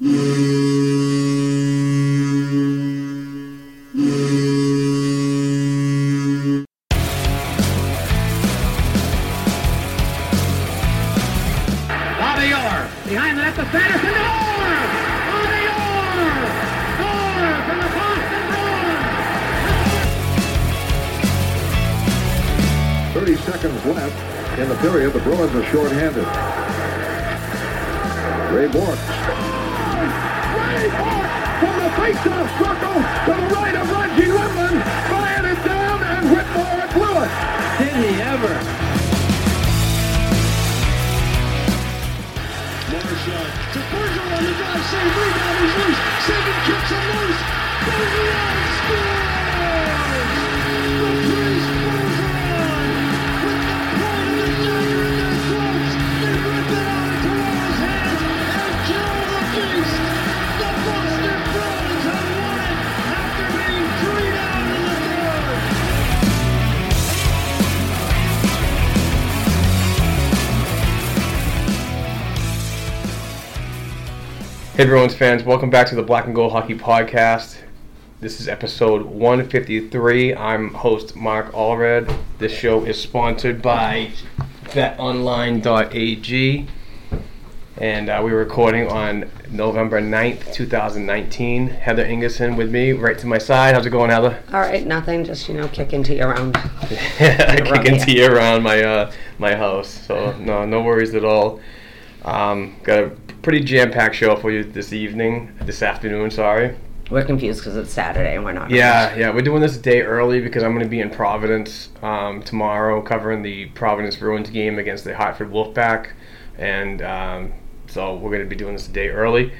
Bobby Bruins fans, welcome back to the Black and Gold Hockey Podcast. This is episode 153. I'm host Mark Allred. This show is sponsored by betonline.ag. And uh, we're recording on November 9th, 2019. Heather Ingerson with me, right to my side. How's it going, Heather? All right, nothing, just, you know, kicking you around. Kicking to you around my uh, my house. So no, no worries at all. Um, got a pretty jam-packed show for you this evening, this afternoon. Sorry. We're confused because it's Saturday and we're not. Yeah, yeah, we're doing this a day early because I'm going to be in Providence um, tomorrow, covering the Providence Bruins game against the Hartford Wolfpack, and um, so we're going to be doing this a day early.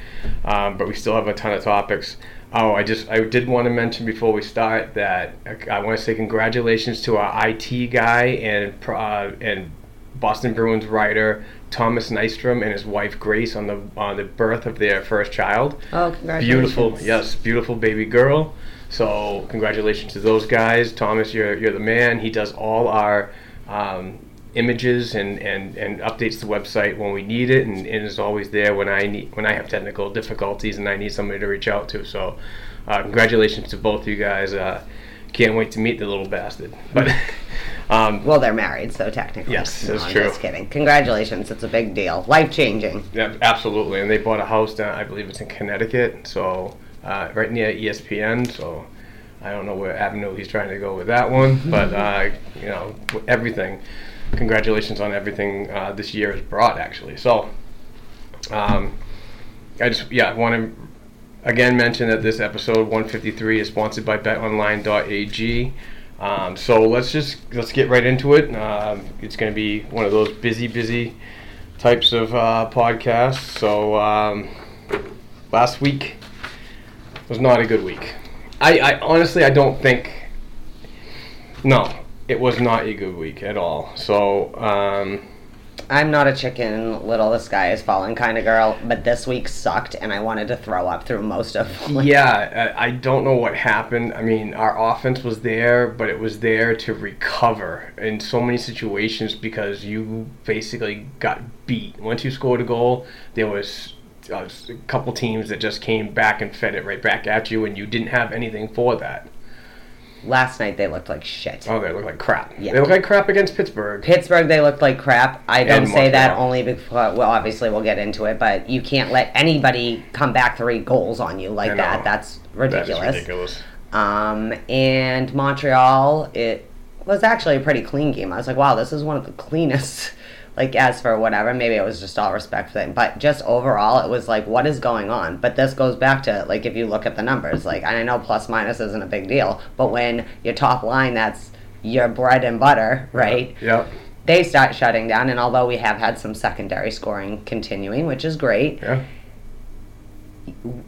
Um, but we still have a ton of topics. Oh, I just I did want to mention before we start that I, I want to say congratulations to our IT guy and uh, and Boston Bruins writer Thomas Nystrom and his wife Grace on the on the birth of their first child. Oh, congratulations. Beautiful, yes, beautiful baby girl. So congratulations to those guys. Thomas, you're you're the man. He does all our um, images and, and, and updates the website when we need it, and, and is always there when I need when I have technical difficulties and I need somebody to reach out to. So uh, congratulations to both of you guys. Uh, can't wait to meet the little bastard. But um, Well, they're married, so technically. Yes, no, that's I'm true. Just kidding. Congratulations, it's a big deal, life changing. Yeah, absolutely. And they bought a house down, I believe it's in Connecticut, so uh, right near ESPN. So I don't know where avenue he's trying to go with that one, but uh, you know, everything. Congratulations on everything uh, this year has brought, actually. So um, I just yeah I want to again mention that this episode 153 is sponsored by BetOnline.ag. Um, so let's just let's get right into it. Um, it's going to be one of those busy, busy types of uh, podcasts. So um, last week was not a good week. I, I honestly I don't think. No, it was not a good week at all. So um, I'm not a chicken little the sky is falling kind of girl, but this week sucked and I wanted to throw up through most of Yeah, I I don't know what happened. I mean, our offense was there, but it was there to recover in so many situations because you basically got beat. Once you scored a goal, there was uh, a couple teams that just came back and fed it right back at you, and you didn't have anything for that. Last night they looked like shit. Oh, they look like crap. Yeah. They look like crap against Pittsburgh. Pittsburgh, they looked like crap. I don't And say that only because, well, obviously we'll get into it, but you can't let anybody come back three goals on you like that. That's ridiculous. ridiculous. Um, and Montreal, it was actually a pretty clean game. I was like, wow, this is one of the cleanest. Like, as for whatever, maybe it was just all respect thing, but just overall, it was like, what is going on? But this goes back to like, if you look at the numbers, like, and I know plus minus isn't a big deal, but when your top line, that's your bread and butter, right? Yep. They start shutting down, and although we have had some secondary scoring continuing, which is great, Yeah.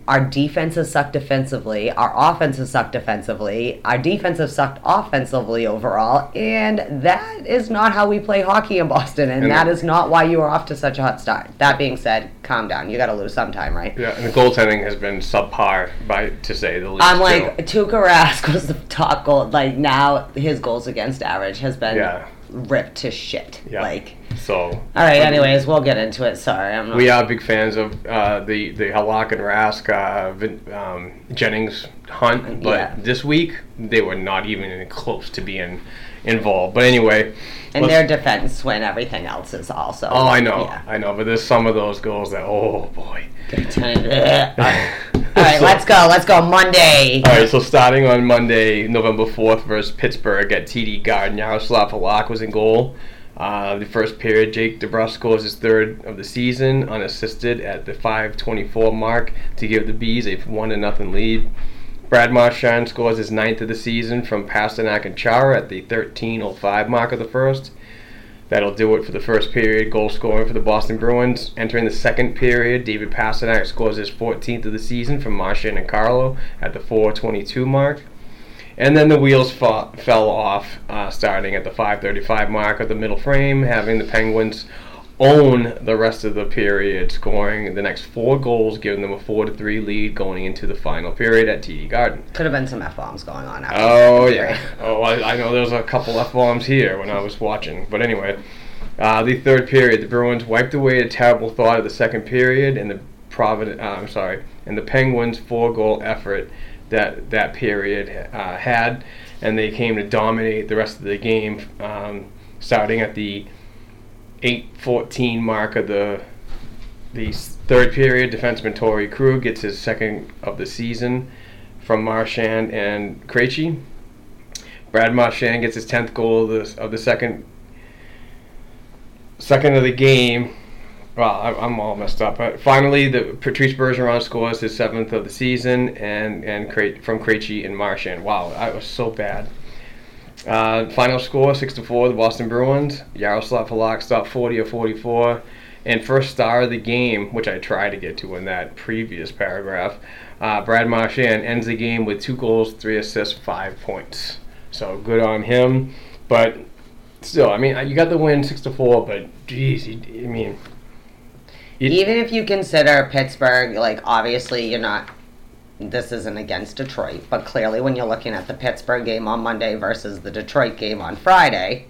Our defense has sucked defensively, our offense has sucked defensively, our defense has sucked offensively overall, and that is not how we play hockey in Boston, and, And- that is not why you are off to such a hot start. That being said, calm down. You got to lose sometime, right? Yeah, and the goaltending has been subpar, by to say the least. I'm too. like Tuukka Rask was the top goal. Like now, his goals against average has been Yeah. ripped to shit. yeah. Like, so. all right. Anyways, we'll get into it. Sorry, I'm not. We are big fans of uh, the the Halak and Rask uh, um, Jennings hunt, but Yeah. this week they were not even close to being involved. But anyway, and let's- their defense when everything else is also. oh, I know, Yeah. I know, but there's some of those goals that oh boy. All right, let's go. Let's go. Monday. All right, so starting on Monday, November 4th versus Pittsburgh at TD Garden, Yaroslav Halak was in goal. Uh, the first period, Jake DeBrusk scores his third of the season, unassisted at the 5:24 mark to give the Bees a one to nothing lead. Brad Marchand scores his ninth of the season from Pastrnak and Chara at the 13:05 mark of the first. That'll do it for the first period. Goal scoring for the Boston Bruins. Entering the second period, David Pastrnak scores his 14th of the season from Marchand and Carlo at the 4:22 mark. And then the wheels fell off, uh, starting at the 5:35 mark of the middle frame, having the Penguins own the rest of the period, scoring the next four goals, giving them a four to three lead going into the final period at TD Garden. Could have been some f bombs going on. After Oh yeah. Oh, I, I know there was a couple f bombs here when I was watching. But anyway, uh, the third period, the Bruins wiped away a terrible thought of the second period, and the Providence. Uh, I'm sorry, and the Penguins' four goal effort that that period uh, had, and they came to dominate the rest of the game, um, starting at the 8:14 mark of the the third period. Defenseman Torey Krug gets his second of the season from Marchand and Krejci. Brad Marchand gets his tenth goal of the, of the second second of the game. Well, I, I'm all messed up. But finally, the Patrice Bergeron scores his seventh of the season, and and from Krejci and Marchand. Wow, I was so bad. Uh, final score six to four. The Boston Bruins. Yaroslav Halak stopped 40 or 44, and first star of the game, which I tried to get to in that previous paragraph. Uh, Brad Marchand ends the game with two goals, three assists, five points. So good on him. But still, I mean, you got the win six to four. But geez, I mean, it- Even if you consider Pittsburgh, like obviously you're not. This isn't against Detroit, but clearly when you're looking at the Pittsburgh game on Monday versus the Detroit game on Friday,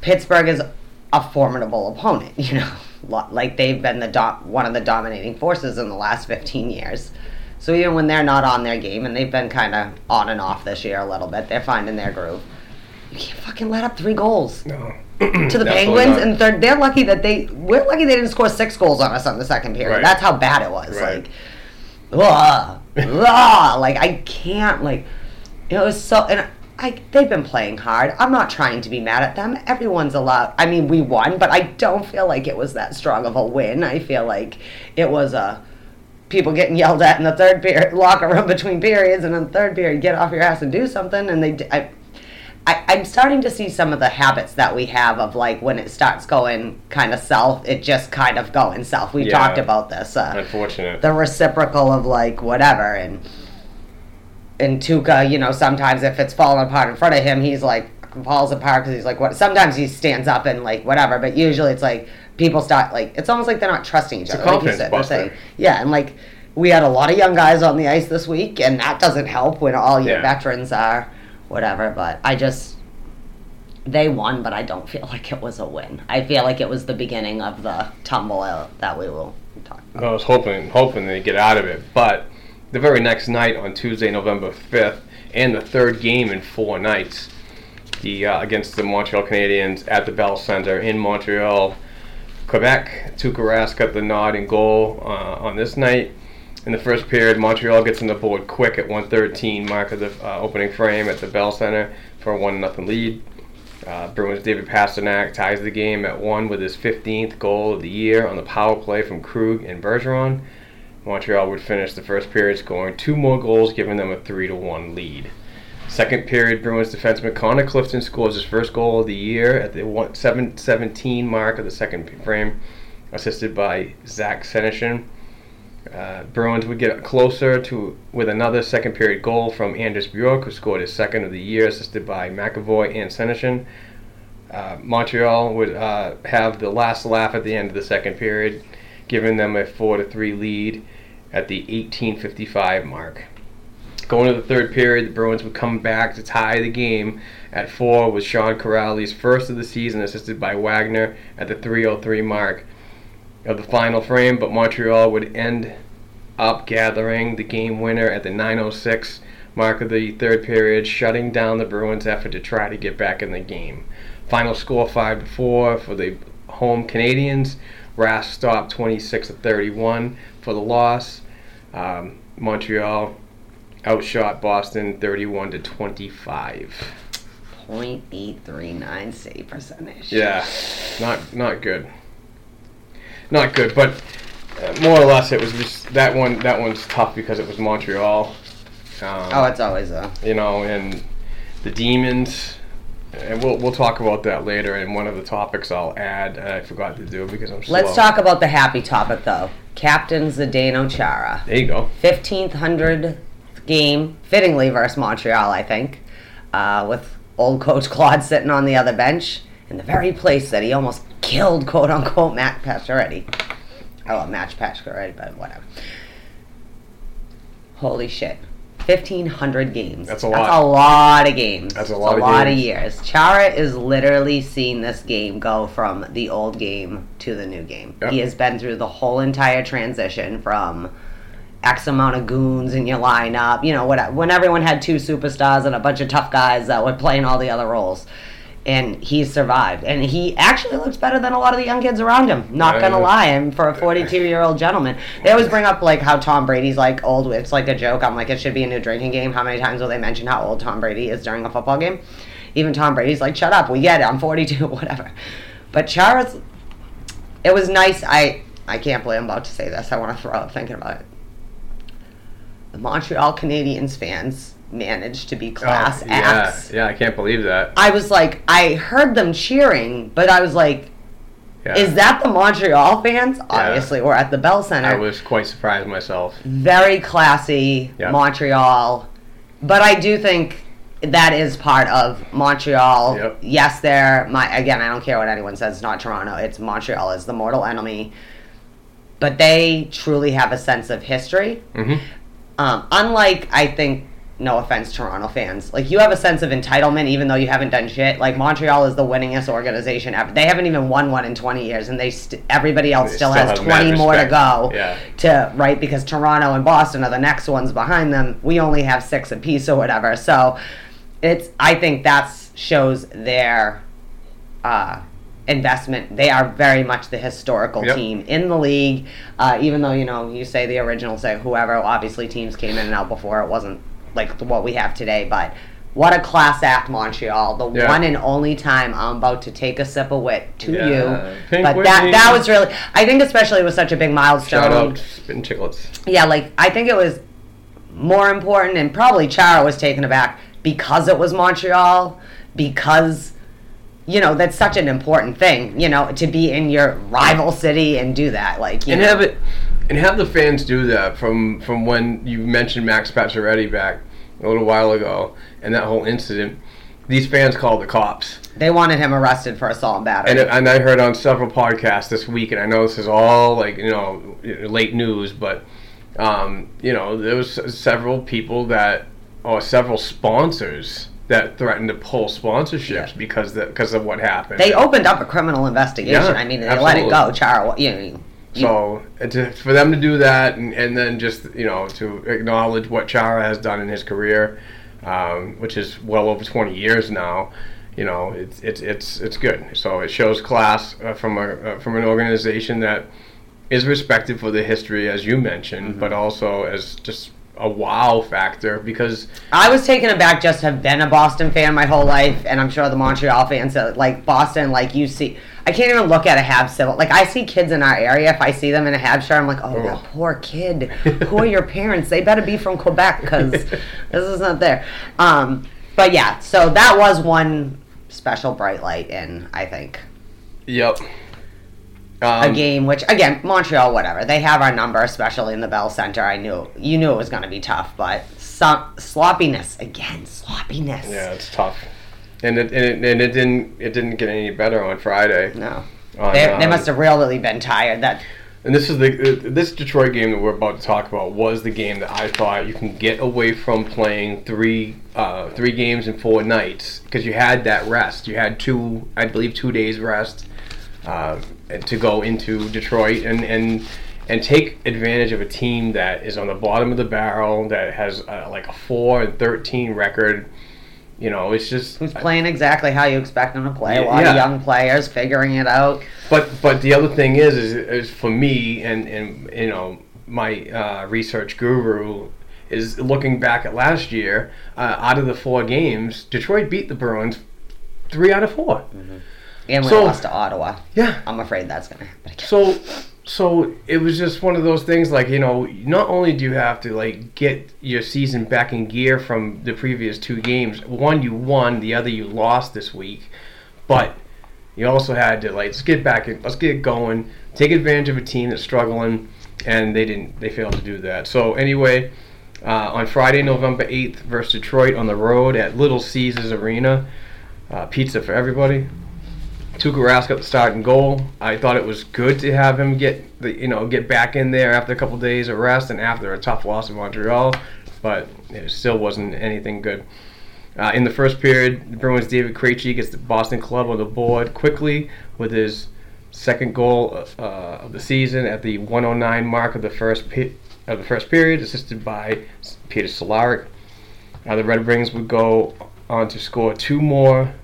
Pittsburgh is a formidable opponent. You know, like they've been the do- one of the dominating forces in the last 15 years. So even when they're not on their game, and they've been kind of on and off this year a little bit, they're finding their groove. You can't fucking let up three goals no. To the Penguins, and they're, they're lucky that they we're lucky they didn't score six goals on us on the second period. Right. That's how bad it was. Right. Like, ugh, ugh, like I can't like it was so and I they've been playing hard. I'm not trying to be mad at them. Everyone's allowed. I mean, we won, but I don't feel like it was that strong of a win. I feel like it was a people getting yelled at in the third period locker room between periods, and in the third period, get off your ass and do something. And they, I, I, I'm starting to see some of the habits that we have of like when it starts going kind of south, it just kind of going south. We Yeah. talked about this. Uh, Unfortunate. the reciprocal of like whatever and and Tuukka, you know, sometimes if it's falling apart in front of him, he's like falls apart because he's like what. Sometimes he stands up and like whatever, but usually it's like people start like it's almost like they're not trusting each a other. Like you confidence said, they're buster. saying, yeah, and like we had a lot of young guys on the ice this week, and that doesn't help when all your Yeah. veterans are whatever. But I just they won, but I don't feel like it was a win. I feel like it was the beginning of the tumble that we will talk about. I was hoping hoping they get out of it, but the very next night on Tuesday, November fifth, and the third game in four nights, the uh, against the Montreal Canadiens at the Bell Center in Montreal, Quebec. Tuukka Rask got the nod and goal uh, on this night. In the first period, Montreal gets on the board quick at 113 mark of the uh, opening frame at the Bell Center for a one nothing lead. Uh, Bruins David Pastrnak ties the game at one with his 15th goal of the year on the power play from Krug and Bergeron. Montreal would finish the first period scoring two more goals, giving them a 3 to 1 lead. Second period, Bruins defenseman Connor Clifton scores his first goal of the year at the 1 7 17 mark of the second frame, assisted by Zach Senyshyn. Uh, Bruins would get closer to with another second period goal from Anders Bjork, who scored his second of the year, assisted by McAvoy and Senyshyn. Uh, Montreal would uh, have the last laugh at the end of the second period, giving them a four to three lead at the 18:55 mark. Going to the third period, the Bruins would come back to tie the game at four with Sean Kuraly's first of the season, assisted by Wagner at the 3:03 mark of the final frame. But Montreal would end up gathering the game winner at the 9:06 mark of the third period, shutting down the Bruins' effort to try to get back in the game. Final score five to four for the home Canadians. Rask stopped 26 to 31 for the loss. Um, Montreal outshot Boston 31 to 25. 0.839 save percentage. Yeah, not not good. Not good, but uh, more or less it was just that one. That one's tough because it was Montreal. Um, Oh, it's always a. you know, and the demons. And we'll we'll talk about that later. And one of the topics I'll add, and I forgot to do because I'm slow. Let's talk about the happy topic though. Captain Zdeno Chara. There you go. 1500th game, fittingly versus Montreal, I think, uh, with old coach Claude sitting on the other bench in the very place that he almost killed, quote unquote, Matt Pacioretty. Oh, Max Pacioretty, but whatever. Holy shit. 1500 games. That's a lot. That's a lot of games. That's a lot of lot of years. Chara is literally seeing this game go from the old game to the new game. Yep. He has been through the whole entire transition from X amount of goons in your lineup. You know, when everyone had two superstars and a bunch of tough guys that were playing all the other roles. And he survived. And he actually looks better than a lot of the young kids around him. Not Yeah, gonna yeah. lie. And for a 42 year old gentleman, they always bring up like how Tom Brady's like old. It's like a joke. I'm like, it should be a new drinking game. How many times will they mention how old Tom Brady is during a football game? Even Tom Brady's like, shut up. We get it. I'm 42, whatever. But Chara's, it was nice. I I can't believe I'm about to say this. I want to throw up thinking about it. The Montreal Canadiens fans managed to be class Oh, yeah, acts. yeah, I can't believe that. I was like, I heard them cheering, but I was like, Yeah. is that the Montreal fans? Obviously, we're at the Bell Center. I was quite surprised myself. Very classy, Yeah. Montreal. But I do think that is part of Montreal. Yep. Yes, they're my again. I don't care what anyone says. It's not Toronto. It's Montreal. Is the mortal enemy. But they truly have a sense of history. hmm Um, unlike, I think, no offense, Toronto fans, like you have a sense of entitlement even though you haven't done shit. Like Montreal is the winningest organization ever. They haven't even won one in 20 years, and they st- everybody else They still, still has 20 more to go. Yeah. To right because Toronto and Boston are the next ones behind them. We only have six apiece or whatever. So it's I think that shows their uh, investment. They are very much the historical Yep. team in the league. Uh, even though you know you say the original, say whoever. Obviously, teams came in and out before. It wasn't like what we have today, but. What a class act, Montreal! The Yeah. one and only time I'm about to take a sip of wit to Yeah. you, Pink but that Whitney. that was really. I think especially it was such a big milestone Shout out Spitting Chicklets. yeah, like I think it was more important, and probably Chara was taken aback because it was Montreal, because you know that's such an important thing, you know, to be in your rival city and do that, like you and know. have it and have the fans do that from from when you mentioned Max Pacioretty back a little while ago and that whole incident. These fans called the cops, They wanted him arrested for assault and battery. and and I heard on several podcasts this week, and I know this is all like you know late news, but um, you know there was several people that or several sponsors that threatened to pull sponsorships Yeah. because the, because of what happened. they opened up a criminal investigation. Yeah, I mean, they let it go. Chara, you know, So to, for them to do that and, and then just you know to acknowledge what Chara has done in his career, um, which is well over 20 years now, you know it's it's it's it's good. So it shows class uh, from a uh, from an organization that is respected for the history as you mentioned, Mm-hmm. but also as just a wow factor because I was taken aback just to have been a Boston fan my whole life, and I'm sure the Montreal fans, uh, like Boston, like you see, I can't even look at a Habs civil. Like I see kids in our area, if I see them in a Habs shirt, I'm like, oh, Oh. that poor kid. Who are your parents? They better be from Quebec because this is not there. Um, but yeah, so that was one special bright light in, I think. yep a Um, game which again Montreal whatever they have our number especially in the Bell Center I knew you knew it was going to be tough but some sloppiness again sloppiness Yeah, it's tough, and it, and it and it didn't it didn't get any better on Friday. no On, they, they um, must have really been tired that And this is the uh, this Detroit game that we're about to talk about was the game that I thought you can get away from playing three uh, three games in four nights because you had that rest. You had two, I believe, two days rest uh, to go into Detroit and and and take advantage of a team that is on the bottom of the barrel that has uh, like a four and thirteen record. You know, it's just who's playing exactly how you expect them to play a lot yeah. of young players figuring it out But but the other thing is is, is for me and and you know my uh, research guru is looking back at last year. Uh, out of the four games, Detroit beat the Bruins three out of four. and we So- lost to Ottawa Yeah. I'm afraid that's going to happen again. So so it was just one of those things like you know not only do you have to like get your season back in gear from the previous two games one you won the other you lost this week but you also had to like let's get back in let's get going take advantage of a team that's struggling and they didn't they failed to do that. So anyway uh, on friday november 8th versus detroit on the road at little caesars arena uh, pizza for everybody Tuukka Rask the starting goal. I thought it was good to have him get the you know get back in there after a couple days of rest and after a tough loss in Montreal, but it still wasn't anything good. Uh, in the first period, the Bruins' David Krejci gets the Boston club on the board quickly with his second goal uh, of the season at the 109 mark of the first pe- of the first period, assisted by Peter Cehlarik. Uh, the Red Wings would go on to score two more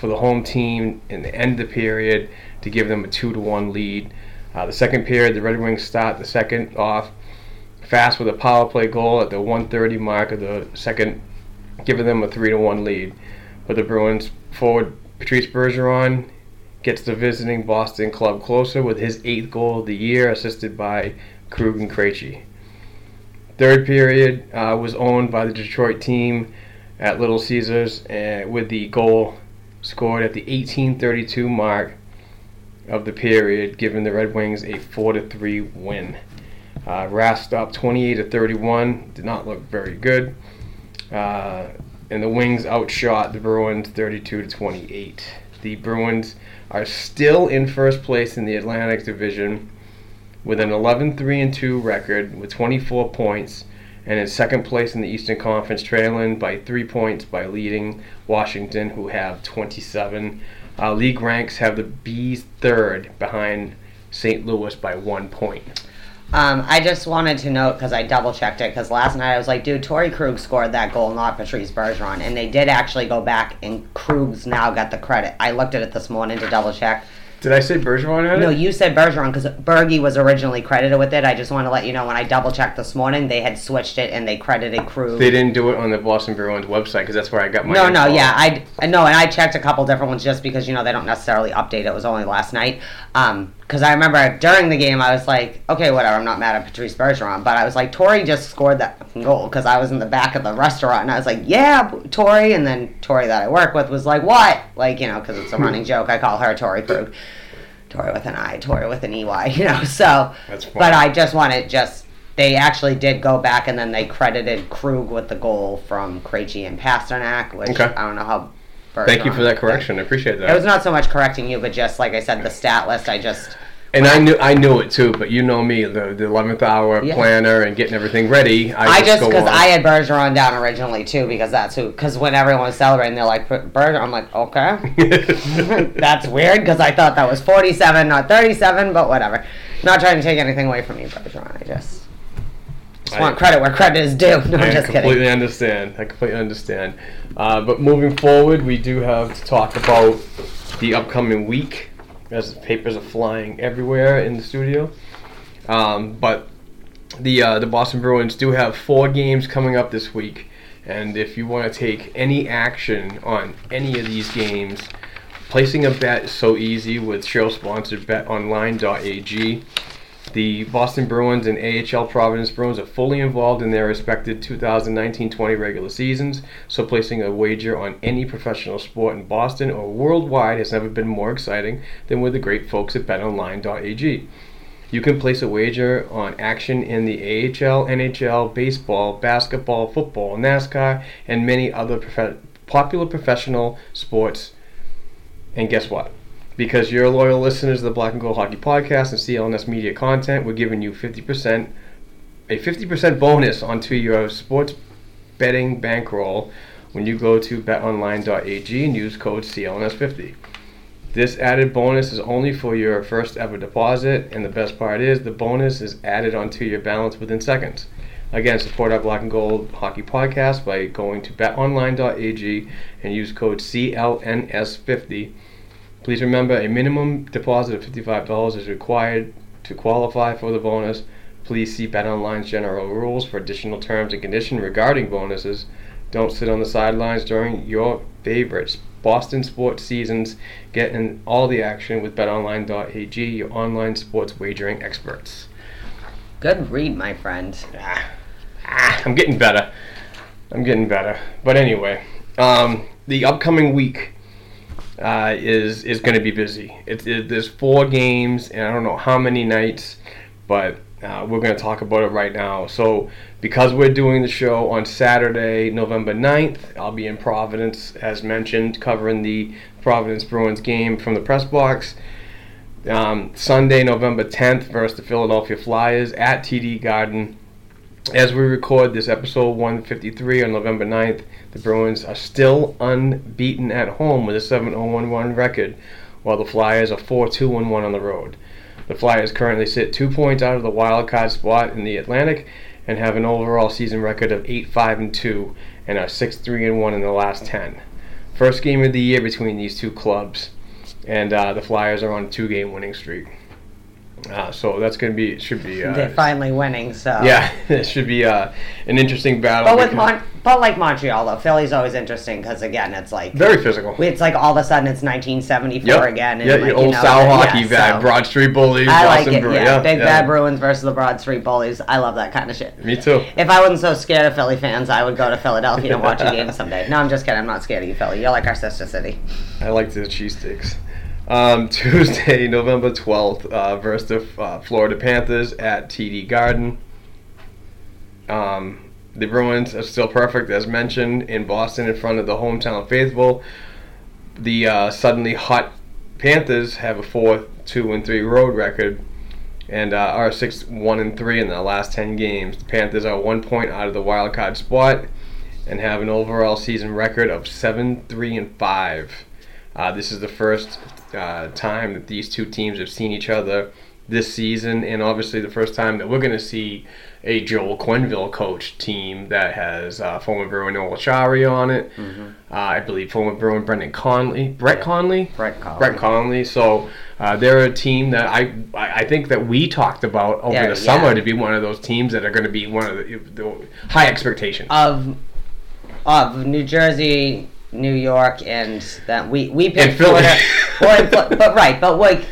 for the home team in the end of the period to give them a two to one lead. Uh, the second period, the Red Wings start the second off fast with a power play goal at the 130 mark of the second, giving them a three to one lead. But the Bruins forward Patrice Bergeron gets the visiting Boston club closer with his eighth goal of the year, assisted by Krug and Krejci. Third period uh, was owned by the Detroit team at Little Caesars uh, with the goal scored at the 1832 mark of the period, giving the Red Wings a 4 to 3 win. Uh, Rask stopped 28 to 31, did not look very good. Uh, and the Wings outshot the Bruins 32 to 28. The Bruins are still in first place in the Atlantic Division with an 11 3 and 2 record with 24 points and in second place in the Eastern Conference, trailing by three points by leading Washington, who have 27. Uh, league ranks have the Bees third behind St. Louis by one point. Um, I just wanted to note because I double checked it because last night I was like, dude, Torey Krug scored that goal, not Patrice Bergeron, and they did actually go back and Krug's now got the credit. I looked at it this morning to double check. Did I say Bergeron had it? No, you said Bergeron because Bergie was originally credited with it. I just want to let you know when I double checked this morning, they had switched it and they credited Crew. They didn't do it on the Boston Bruins website because that's where I got my. No, no, yeah, I know, and I checked a couple different ones just because you know they don't necessarily update. It was only last night. Um, because I remember during the game I was like, okay, whatever, I'm not mad at Patrice Bergeron, but I was like, Tori just scored that fucking goal because I was in the back of the restaurant and I was like, yeah, Tori, and then Tori that I work with was like, what? Like you know, because it's a running joke. I call her Tori Krug, Tori with an I, Tori with an EY, you know. So, That's but I just wanted just. They actually did go back and then they credited Krug with the goal from Krejci and Pastrnak, which Okay. I don't know how. Thank you for that correction. I appreciate that. It was not so much correcting you, but just like I said, the stat list. I just And I knew I knew it too, but you know me, the the eleventh hour Yeah. planner and getting everything ready. I, I just because. I had Bergeron down originally too because that's who because when everyone was celebrating they're like Bergeron I'm like okay that's weird because I thought that was 47 not 37 but whatever not trying to take anything away from you Bergeron I just just I- want credit where credit is due no I'm I just completely kidding understand. I completely understand. Uh, but moving forward, we do have to talk about the upcoming week, as papers are flying everywhere in the studio. Um, but the uh, the Boston Bruins do have four games coming up this week, and if you want to take any action on any of these games, placing a bet is so easy with show sponsored BetOnline.ag. The Boston Bruins and AHL Providence Bruins are fully involved in their respective 2019-20 regular seasons, so placing a wager on any professional sport in Boston or worldwide has never been more exciting than with the great folks at betonline.ag. You can place a wager on action in the AHL, NHL, baseball, basketball, football, NASCAR, and many other prof- popular professional sports. And guess what? Because you're loyal listeners of the Black and Gold Hockey Podcast and CLNS Media content, we're giving you 50%, a 50% bonus onto your sports betting bankroll when you go to betonline.ag and use code CLNS50. This added bonus is only for your first ever deposit, and the best part is the bonus is added onto your balance within seconds. Again, support our Black and Gold Hockey Podcast by going to betonline.ag and use code CLNS50. Please remember a minimum deposit of $55 is required to qualify for the bonus. Please see BetOnline's general rules for additional terms and conditions regarding bonuses. Don't sit on the sidelines during your favorites Boston sports seasons. Get in all the action with betonline.ag, your online sports wagering experts. Good read, my friend. Ah, ah, I'm getting better. I'm getting better. But anyway, um, the upcoming week uh, is is going to be busy. It's it, there's four games, and I don't know how many nights, but uh, we're going to talk about it right now. So, because we're doing the show on Saturday, November 9th, I'll be in Providence, as mentioned, covering the Providence Bruins game from the press box. Um, Sunday, November 10th, versus the Philadelphia Flyers at TD Garden. As we record this episode 153 on November 9th, the Bruins are still unbeaten at home with a 7 0 1 record, while the Flyers are 4 2 1 on the road. The Flyers currently sit two points out of the wild card spot in the Atlantic and have an overall season record of 8-5-2 and are 6-3-1 in the last 10. First game of the year between these two clubs, and uh, the Flyers are on a two game winning streak. Uh, so that's going to be, should be. Uh, They're finally winning, so. yeah, it should be uh, an interesting battle. But with Mon- but like Montreal though, Philly's always interesting because again, it's like very physical. it's like all of a sudden it's 1974 Yep. again. And yeah, like, your you old know, yeah, hockey so- vibe, Broad Street Bullies, I like Boston it. Bruins. Yeah, big bad Bruins versus the Broad Street Bullies. I love that kind of shit. Me too. If I wasn't so scared of Philly fans, I would go to Philadelphia and watch a game someday. No, I'm just kidding. I'm not scared of you, Philly. You're like our sister city. I like the cheesesteaks. Um, Tuesday, November 12th, uh, versus the uh, Florida Panthers at TD Garden. Um, the Bruins are still perfect, as mentioned, in Boston in front of the hometown faithful. The uh, suddenly hot Panthers have a 4 2 and 3 road record and uh, are 6 1 and 3 in the last 10 games. The Panthers are one point out of the wild card spot and have an overall season record of 7 3 and 5. Uh, this is the first uh, time that these two teams have seen each other this season, and obviously the first time that we're going to see a Joel Quenville coach team that has uh, former Bruin Noel Acciari on it. Uh, I believe former Bruin Brendan Connolly, Brett Connolly, Brett Connolly. Brett Connolly. So uh, they're a team that I I I think that we talked about over Yeah, the summer yeah. to be one of those teams that are going to be one of the, the high expectations. Of of New Jersey, New York, and that we we picked. Florida. well, but right, but like.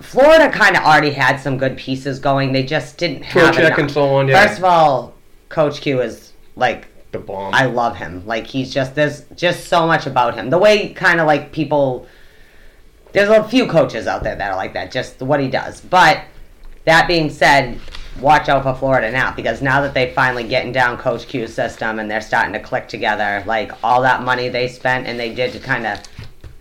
Florida kind of already had some good pieces going. They just didn't have enough. and so on, yeah. First of all, Coach Q is like the bomb. I love him. Like he's just there's just so much about him. The way kind of like people there's a few coaches out there that are like that, just what he does. But that being said, watch out for Florida now because now that they're finally getting down Coach Q's system and they're starting to click together, like all that money they spent and they did to kind of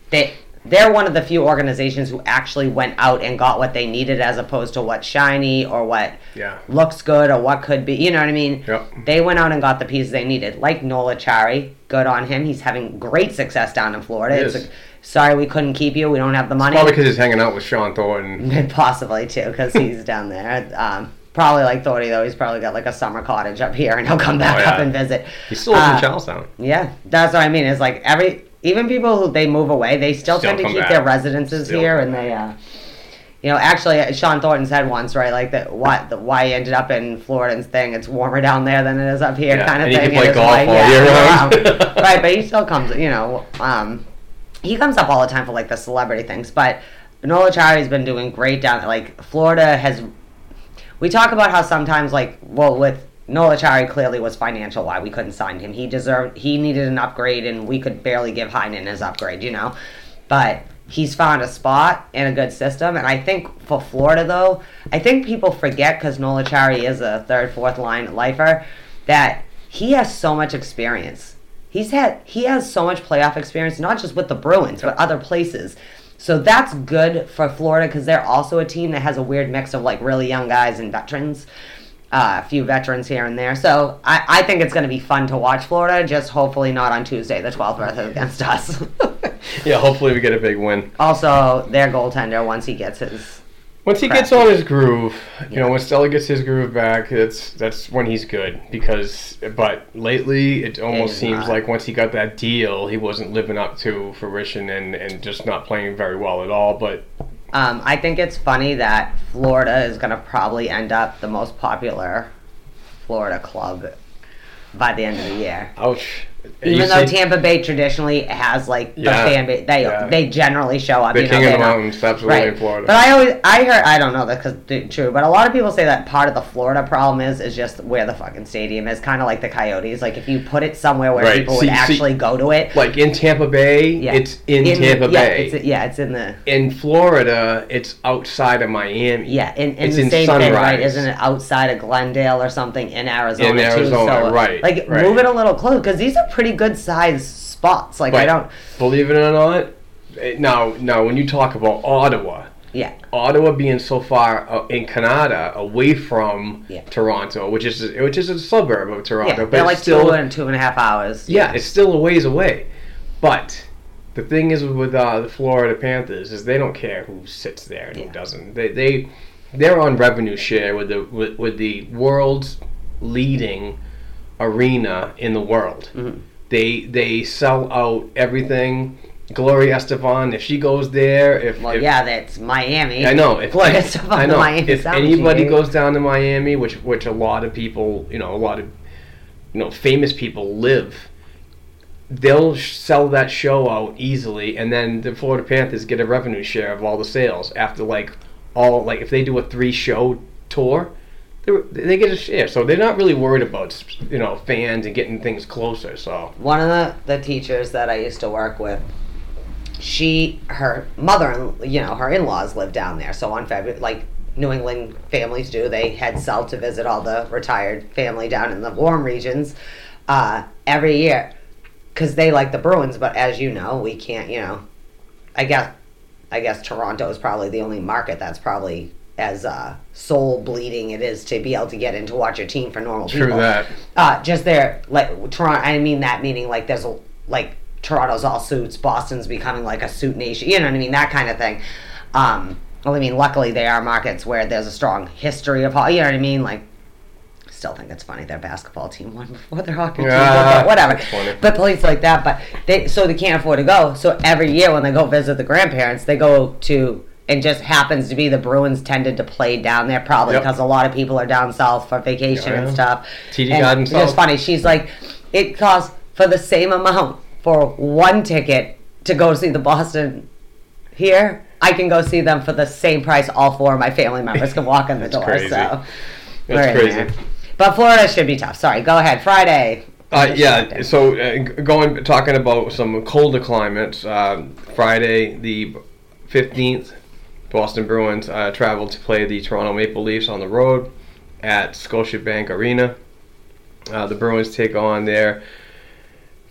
they they're one of the few organizations who actually went out and got what they needed as opposed to what's shiny or what Yeah. looks good or what could be. You know what I mean? Yep. They went out and got the pieces they needed. Like Noel Acciari, good on him. He's having great success down in Florida. It's a, sorry we couldn't keep you. We don't have the money. Probably because he's hanging out with Shawn Thornton. Possibly too, because he's down there. Um, probably like Thorny though. He's probably got like a summer cottage up here, and he'll come back Oh, yeah. up and visit. He still lives Uh, in Charlestown. Yeah, that's what I mean. It's like every even people who they move away, they still, Still tend to keep back. their residences Still here, and they, uh, you know, actually, uh, Shawn Thornton said once, right, like that why the, why he ended up in Florida's thing. It's warmer down there than it is up here, Yeah, kind of and he thing. can play golf like, all yeah, year round. right? But he still comes, you know, um, he comes up all the time for like the celebrity things, but. Noel Acciari's been doing great down there. Like Florida has we talk about how sometimes like well with Noel Acciari clearly was financial why we couldn't sign him. He deserved he needed an upgrade and we could barely give Heinen his upgrade, you know. But he's found a spot in a good system and I think for Florida though, I think people forget cuz Noel Acciari is a third fourth line lifer that he has so much experience. He's had he has so much playoff experience not just with the Bruins but other places. So that's good for Florida because they're also a team that has a weird mix of like really young guys and veterans uh, a few veterans here and there. So I, I think it's going to be fun to watch Florida. Just hopefully not on Tuesday, the 12th, versus against us. Yeah, hopefully we get a big win. also, their goaltender once he gets his. Once he gets on his groove, you know, when Stella gets his groove back, that's that's when he's good. Because, but lately, it almost seems not. like once he got that deal, he wasn't living up to fruition and and just not playing very well at all. But Um, I think it's funny that Florida is going to probably end up the most popular Florida club by the end of the year. ouch. Even though see- Tampa Bay traditionally has like the Yeah, fan base, they yeah. they generally show up. the you know, king of they're the not- mountains, absolutely Right. in Florida. But I always, I heard, I don't know that because true, but a lot of people say that part of the Florida problem is is just where the fucking stadium is, kind of like the Coyotes. Like if you put it somewhere where Right. people See- would see- actually go to it, like in Tampa Bay, yeah, it's in, Tampa yeah, Bay. It's, yeah, it's in the in Florida, it's outside of Miami. yeah, in, in It's the in same thing, right? Isn't it outside of Glendale or something in Arizona? In too? Arizona, So, right, Like right. move it a little closer because these are pretty good sized spots. Like I don't, believe it or not, now now when you talk about Ottawa, yeah. Ottawa being so far uh, in Canada away from Yeah. Toronto, which is which is a suburb of Toronto, Yeah, but they're like still two and two and a half hours. yeah, it's still a ways away. But the thing is with uh, the Florida Panthers is they don't care who sits there and Yeah. who doesn't. They they they're on revenue share with the with, with the world's leading arena in the world. Mm-hmm. They they sell out everything. Gloria Estefan, if she goes there, if, Well, if yeah, that's Miami. I know. If, stuff I know. Miami if anybody Cheaper. goes down to Miami, which which a lot of people, you know, a lot of you know famous people live, they'll sell that show out easily, and then the Florida Panthers get a revenue share of all the sales after like all like if they do a three show tour. They get a share, so they're not really worried about you know fans and getting things closer. So one of the, the teachers that I used to work with, she, her mother, you know, her in-laws live down there. So on February, like New England families do, they head south to visit all the retired family down in the warm regions uh, every year because they like the Bruins. But as you know, we can't, you know, I guess, I guess Toronto is probably the only market that's probably as uh, soul bleeding it is to be able to get in to watch your team for normal True people. that. Uh, just there, like Toronto. I mean that meaning like there's a like Toronto's all suits, Boston's becoming like a suit nation. You know what I mean? That kind of thing. Um, well, I mean, luckily they are markets where there's a strong history of ho- you know what I mean. Like, still think it's funny their basketball team won before their hockey team. Yeah, but whatever. that's funny. But places like that, but they so they can't afford to go. So every year when they go visit the grandparents, they go to. It just happens to be the Bruins tended to play down there probably Yep. because a lot of people are down south for vacation Yeah, and stuff. TD And Garden It's funny. She's like, it costs for the same amount for one ticket to go see the Boston here. I can go see them for the same price. All four of my family members can walk in the door. crazy. So That's crazy. there. But Florida should be tough. Sorry, go ahead. Friday. Uh, yeah, so uh, going talking about some colder climates. Uh, Friday, the fifteenth, Boston Bruins uh, traveled to play the Toronto Maple Leafs on the road at Scotiabank Arena. Uh, the Bruins take on their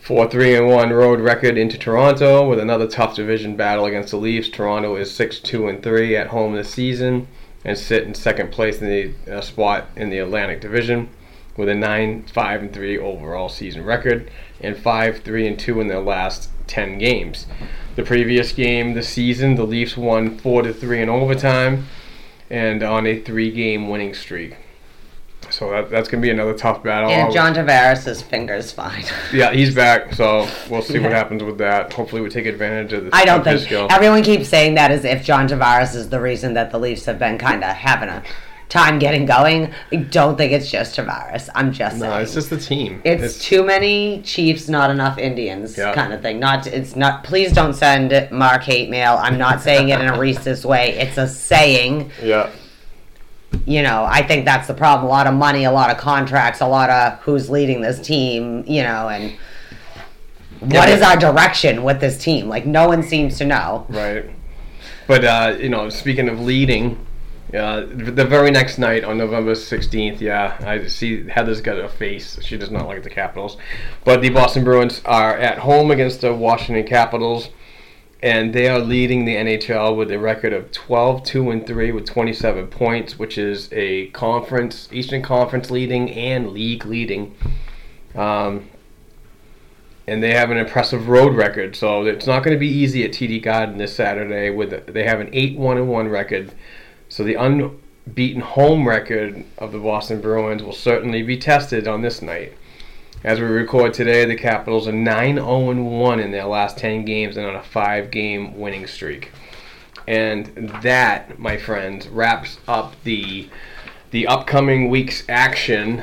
four three and one road record into Toronto with another tough division battle against the Leafs. Toronto is six two and three at home this season and sit in second place in the uh, spot in the Atlantic Division with a 9 5 and 3 overall season record and 5 3 and 2 in their last 10 games. The previous game this season, the Leafs won 4 to 3 in overtime and on a 3 game winning streak. So that, that's going to be another tough battle. And John Tavares' finger's fine. yeah, he's back, so we'll see what happens with that. Hopefully, we take advantage of, the, I don't think everyone keeps saying that as if John Tavares is the reason that the Leafs have been kind of having a time getting going. I don't think it's just Tavares. I'm just saying. no, it's just the team. It's, too many Chiefs, not enough Indians, Yeah. kind of thing. Not it's not. Please don't send Mark hate mail. I'm not saying it in a racist way. It's a saying. Yeah. you know, I think that's the problem. A lot of money, a lot of contracts, a lot of who's leading this team, you know, and what Yeah. is our direction with this team? Like, no one seems to know. Right. But uh, you know, speaking of leading, uh, the very next night on November sixteenth, yeah, I see Heather's got a face. She does not like the Capitals, but the Boston Bruins are at home against the Washington Capitals, and they are leading the NHL with a record of 12 2 and 3 with 27 points, which is a conference, Eastern Conference leading and league leading. Um, and they have an impressive road record. So it's not going to be easy at TD Garden this Saturday. With they have an eight one and one record, so the unbeaten home record of the Boston Bruins will certainly be tested on this night. As we record today, the Capitals are 9 0 1 in their last 10 games and on a 5 game winning streak. And that, my friends, wraps up the the upcoming week's action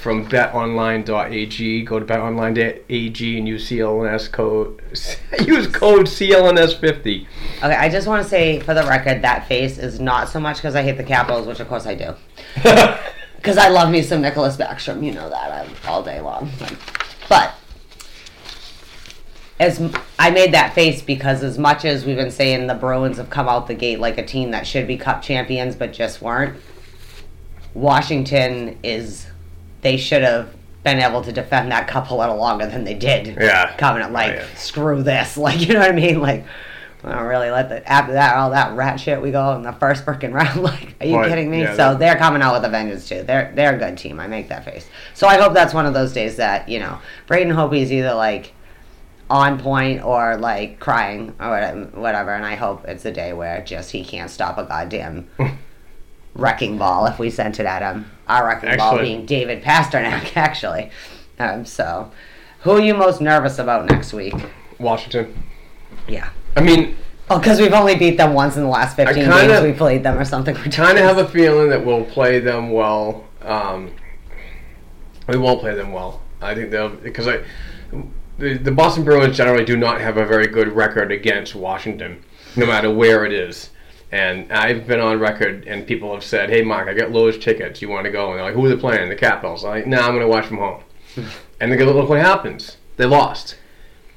from betonline.ag. Go to betonline.ag and use CLNS code use code CLNS50. Okay, I just want to say for the record that face is not so much because I hate the Capitals, which of course I do. Because I love me some Nicklas Backstrom, you know that I'm all day long. But as I made that face because as much as we've been saying the Bruins have come out the gate like a team that should be Cup champions but just weren't, Washington is they should have been able to defend that cup a little longer than they did. Yeah. coming at oh, like Oh, yeah. screw this, like you know what I mean, like. I don't really let the after that all that rat shit we go in the first freaking round. Like, are you Right, kidding me? yeah, so they're coming out with a vengeance too. They're they're a good team. I make that face. So I hope that's one of those days that you know Braden Holtby's either like on point or like crying or whatever. And I hope it's a day where just he can't stop a goddamn wrecking ball if we sent it at him. Our wrecking ball being David Pastrnak, actually. Um, so, who are you most nervous about next week? Washington. Yeah. I mean, Oh, because we've only beat them once in the last 15 kinda- games we played them or something. We kind of have a feeling that we'll play them well. Um, we won't play them well. I think they'll because I the, the Boston Bruins generally do not have a very good record against Washington, no matter where it is. And I've been on record, and people have said, "Hey, Mark, I got Lowe's tickets. You want to go?" And they're like, "Who are they playing? The Capitals." I'm like, "Nah, I'm going to watch from home." and they go, look what happens. They lost.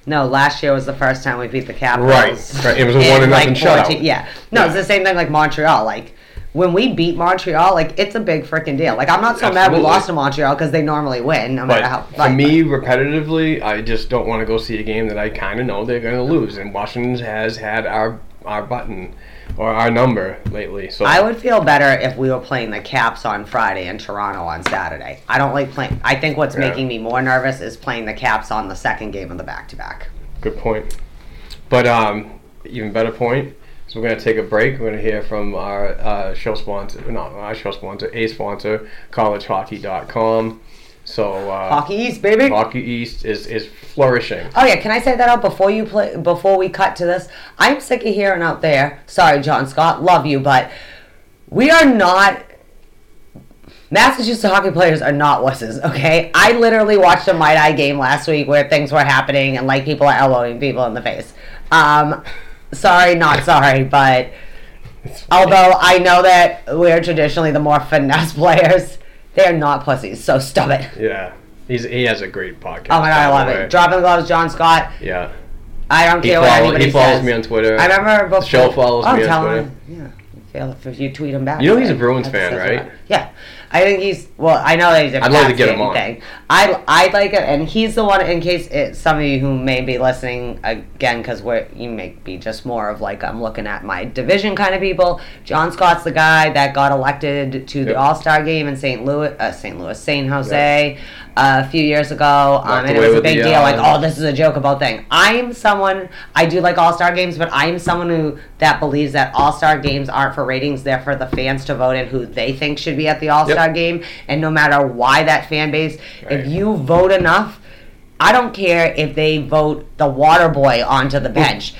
No, last year was the first time we beat the Capitals. Right, right. It was a in, one to nothing shutout. 14 Yeah. No, it's the same thing like Montreal. Like, when we beat Montreal, like, it's a big freaking deal. Like, I'm not so mad we Absolutely. lost to Montreal because they normally win, no matter But how. for like, me, repetitively, I just don't want to go see a game that I kind of know they're going to lose. And Washington has had our our button or our number lately. So I would feel better if we were playing the Caps on Friday and Toronto on Saturday. I don't like playing. I think what's Yeah. making me more nervous is playing the Caps on the second game of the back to back. good point. But um, even better point. So we're going to take a break. We're going to hear from our uh, show sponsor, not our show sponsor, a sponsor, collegehockey.com. So uh, Hockey East, baby. Hockey East is is flourishing. Oh yeah, can I say that out before you play? Before we cut to this, I'm sick of hearing out there. Sorry, John Scott, love you, but we are not. Massachusetts hockey players are not wusses, okay? I literally watched a Might Eye game last week where things were happening and like people are elbowing people in the face. Um, sorry, not sorry, but although I know that we're traditionally the more finesse players, they are not pussies. So stop it. Yeah, he's he has a great podcast. Oh my god, I love it. Dropping the gloves, John Scott. Yeah. I don't He, care what follow, anybody he follows says. me on Twitter. I remember before. Show follows oh, me on Twitter. him. Yeah. If you tweet him back. You know he's a? Bruins fan, right? right. Yeah. I think he's well. I know that he's a I'd like to get him on. Thing. I I like it, and he's the one. In case it, some of you who may be listening again, because we're you may be just more of like I'm looking at my division kind of people. John Scott's the guy that got elected to the Yep. All Star game in St. Louis, uh, St. Louis, St. Jose, uh, a few years ago, um, and it was a big the, deal. Like, uh, oh, this is a joke about thing. I'm someone I do like All Star games, but I'm someone who that believes that All Star games aren't for ratings; they're for the fans to vote in who they think should be at the All Star Yep. game. And no matter why that fan base, Right. if you vote enough, I don't care if they vote the water boy onto the bench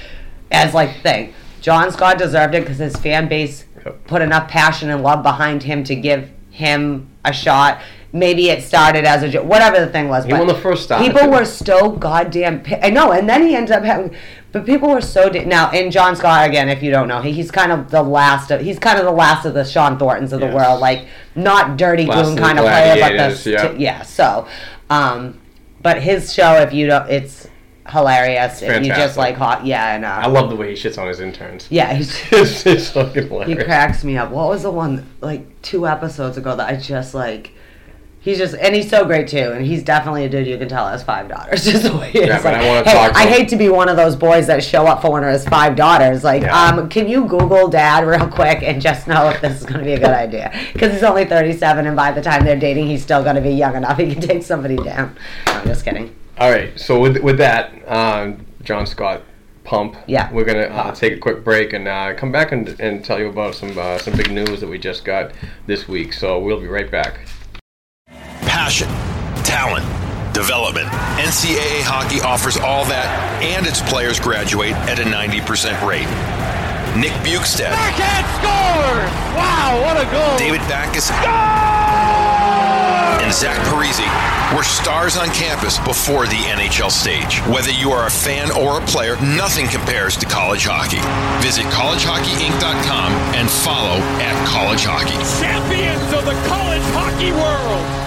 as like thing. John Scott deserved it because his fan base put enough passion and love behind him to give him a shot. Maybe it started as a joke, whatever the thing was. He but won the first star, People were so goddamn. pi- I know, and then he ended up having. But people were so di- now, and John Scott again. If you don't know, he, he's kind of the last of he's kind of the last of the Shawn Thorntons of the world, like not dirty Last goon kind of player, but the yeah. t- yeah. So, um, but his show, if you don't, it's hilarious. If you just like hot, yeah, and uh, I love the way he shits on his interns. yeah, he's, it's, it's fucking he cracks me up. What was the one like two episodes ago that I just like? He's just and he's so great too, and he's definitely a dude you can tell has five daughters. Just the way he. Yeah, but like, I wanna hey, talk I hate to be one of those boys that show up for one of his five daughters. Like, Yeah. um, can you Google dad real quick and just know if this is going to be a good idea? Because he's only thirty-seven, and by the time they're dating, he's still going to be young enough he can take somebody down. No, I'm just kidding. All right, so with with that, um, John Scott pump. Yeah. we're gonna uh, take a quick break and uh, come back and, and tell you about some uh, some big news that we just got this week. So we'll be right back. Passion, talent, development. NCAA hockey offers all that, and its players graduate at a 90% rate. Nick Bjugstad, Backhand scores! Wow, what a goal! David Backes, and Zach Parise were stars on campus before the NHL stage. Whether you are a fan or a player, nothing compares to college hockey. Visit collegehockeyinc.com and follow at college hockey. Champions of the college hockey world!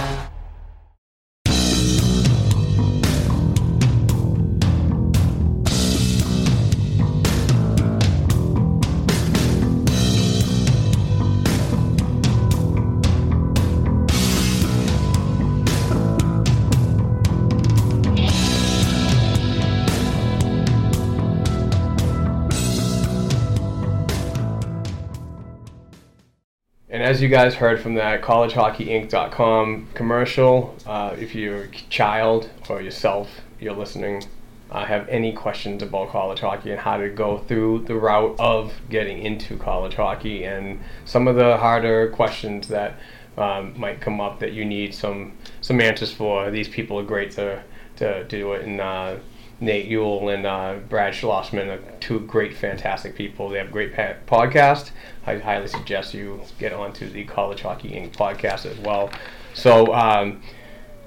As you guys heard from that collegehockeyinc.com commercial, uh, if you're a child or yourself, you're listening, uh, have any questions about college hockey and how to go through the route of getting into college hockey and some of the harder questions that um, might come up that you need some some answers for, these people are great to, to do it. And uh, Nate Ewell and uh, Brad Schlossman are two great, fantastic people. They have great pa- podcast. I highly suggest you get onto the College Hockey Inc. podcast as well. So um,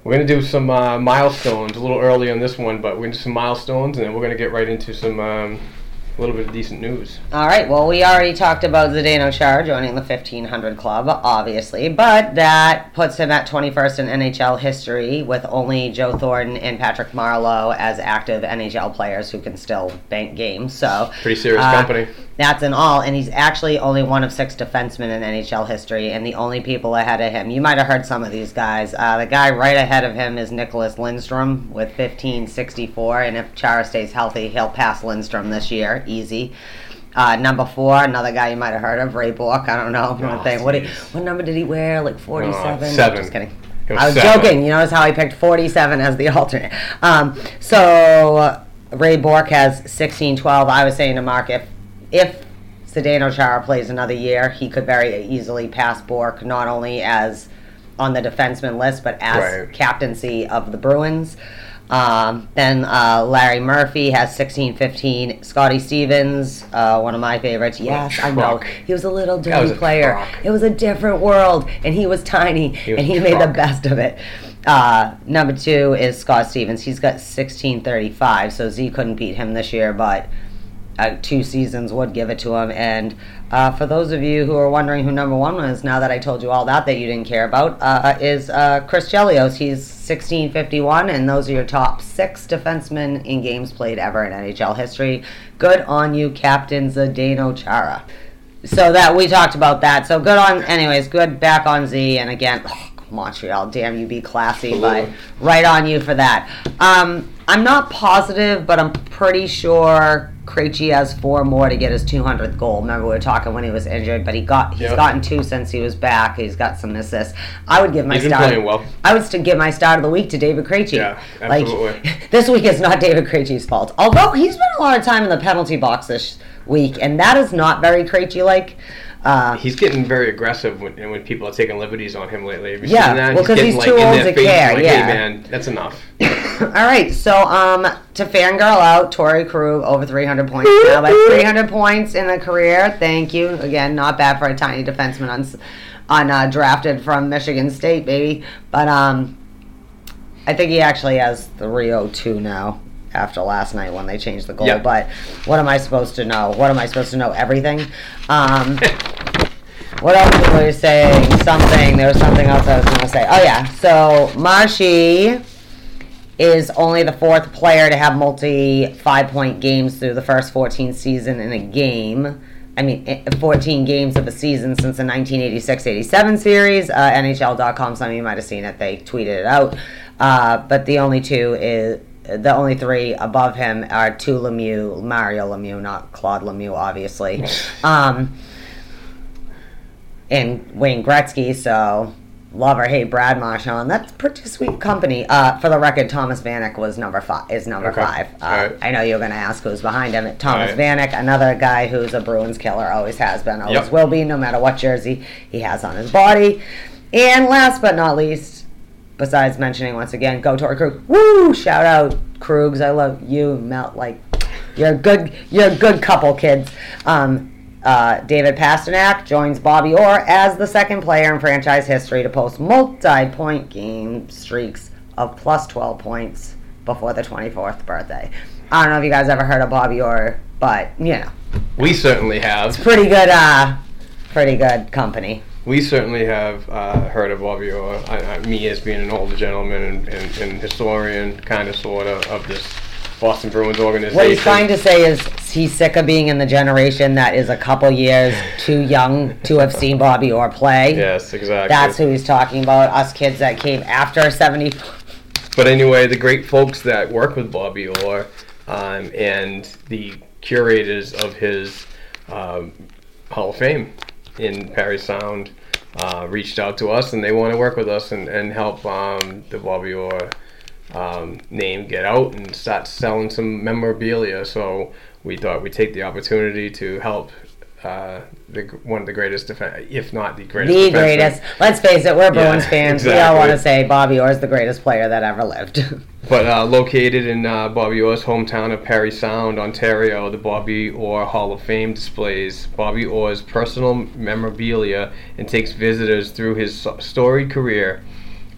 we're going to do some uh, milestones a little early on this one, but we're going to do some milestones, and then we're going to get right into some um, a little bit of decent news. All right. Well, we already talked about Zdeno Chara joining the 1500 club, obviously, but that puts him at 21st in NHL history with only Joe Thornton and Patrick Marleau as active NHL players who can still bank games. So Pretty serious uh, company. That's in all, and he's actually only one of six defensemen in NHL history, and the only people ahead of him. You might have heard some of these guys. Uh, the guy right ahead of him is Nicklas Lidstrom with 1564, and if Chara stays healthy, he'll pass Lidstrom this year, easy. Uh, number four, another guy you might have heard of, Ray Bourque. I don't know. Oh, thing. What, jeez. what number did he wear? Like 47? seven. Just kidding. I was seven. joking. You notice how I picked 47 as the alternate. Um, so uh, Ray Bourque has 16 12. I was saying to Mark, if, if Zdeno Chara plays another year, he could very easily pass Bourque, not only as on the defenseman list, but as Right. captaincy of the Bruins. Um, then uh, Larry Murphy has 16 15. Scotty Stevens, uh, one of my favorites. Yes, I know. He was a little dirty a player. truck. It was a different world, and he was tiny, was and he made the best of it. Uh, number two is Scott Stevens. He's got 1635, so Z couldn't beat him this year, but uh, two seasons would give it to him. And uh, for those of you who are wondering who number one was, now that I told you all that that you didn't care about, uh, is uh, Chris Chelios. He's 1651, and those are your top six defensemen in games played ever in NHL history. Good on you, Captain Zdeno Chara. So that we talked about that. So good on, anyways. Good back on Z, and again, Montreal. Damn, you be classy, but right on you for that. Um, I'm not positive, but I'm pretty sure Krejci has four more to get his 200th goal. Remember we were talking when he was injured, but he got he's Yep. gotten two since he was back. He's got some assists. I would give my start. well. I would still give my start of the week to David Krejci. Yeah, absolutely. Like this week is not David Krejci's fault. Although he's spent a lot of time in the penalty box this week, and that is not very Krejci like. Uh, He's getting very aggressive when, when people are taking liberties on him lately. Have you Yeah, seen that? well, 'cause getting, he's too in old to face, care, Like, yeah. hey man, that's enough. All right, so um, to fangirl out, Torey Krug over 300 points now. That's 300 points in a career. Thank you again. Not bad for a tiny defenseman on on uh, drafted from Michigan State, baby. But um, I think he actually has 302 now. After last night when they changed the goal. Yeah. But what am I supposed to know? What am I supposed to know? Everything. Um, what else were you saying? Something. There was something else I was going to say. Oh yeah. So Marshy is only the fourth player to have multi five point games through the first 14 season in a game. I mean, 14 games of a season since the 1986 87 series. Uh, NHL.com, some of you might have seen it, they tweeted it out. Uh, but the only two is. The only three above him are two Lemieux, Mario Lemieux, not Claude Lemieux, obviously, um, and Wayne Gretzky. So love or hate Brad Marchand. That's pretty sweet company. Uh, for the record, Thomas Vanek was number five. Is number Okay. five. Uh, Alright. I know you're going to ask who's behind him. Thomas Alright. Vanek, another guy who's a Bruins killer, always has been, always Yep. will be, no matter what jersey he has on his body. And last but not least, besides mentioning once again, go Torey Krug. Woo! Shout out Krugs. I love you, Melt. Like you're a good. You're a good couple, kids. Um, uh, David Pastrnak joins Bobby Orr as the second player in franchise history to post multi-point game streaks of plus 12 points before the 24th birthday. I don't know if you guys ever heard of Bobby Orr, but you know, We certainly have. It's pretty good. Uh, pretty good company. We certainly have uh, heard of Bobby Orr. I, I, me as being an older gentleman and, and, and historian, kind of, sort of, of this Boston Bruins organization. What he's trying to say is he's sick of being in the generation that is a couple years too young to have seen Bobby Orr play. Yes, exactly. That's who he's talking about. Us kids that came after 70. But anyway, the great folks that work with Bobby Orr um, and the curators of his um, Hall of Fame in Parry Sound uh, reached out to us and they want to work with us and, and help um, the Orr um, name get out and start selling some memorabilia. So we thought we'd take the opportunity to help uh, the, one of the greatest, defen if not the greatest. The greatest. Let's face it, we're Bruins fans. We all want to say Bobby Orr is the greatest player that ever lived. But uh, located in uh, Bobby Orr's hometown of Parry Sound, Ontario, the Bobby Orr Hall of Fame displays Bobby Orr's personal memorabilia and takes visitors through his storied career.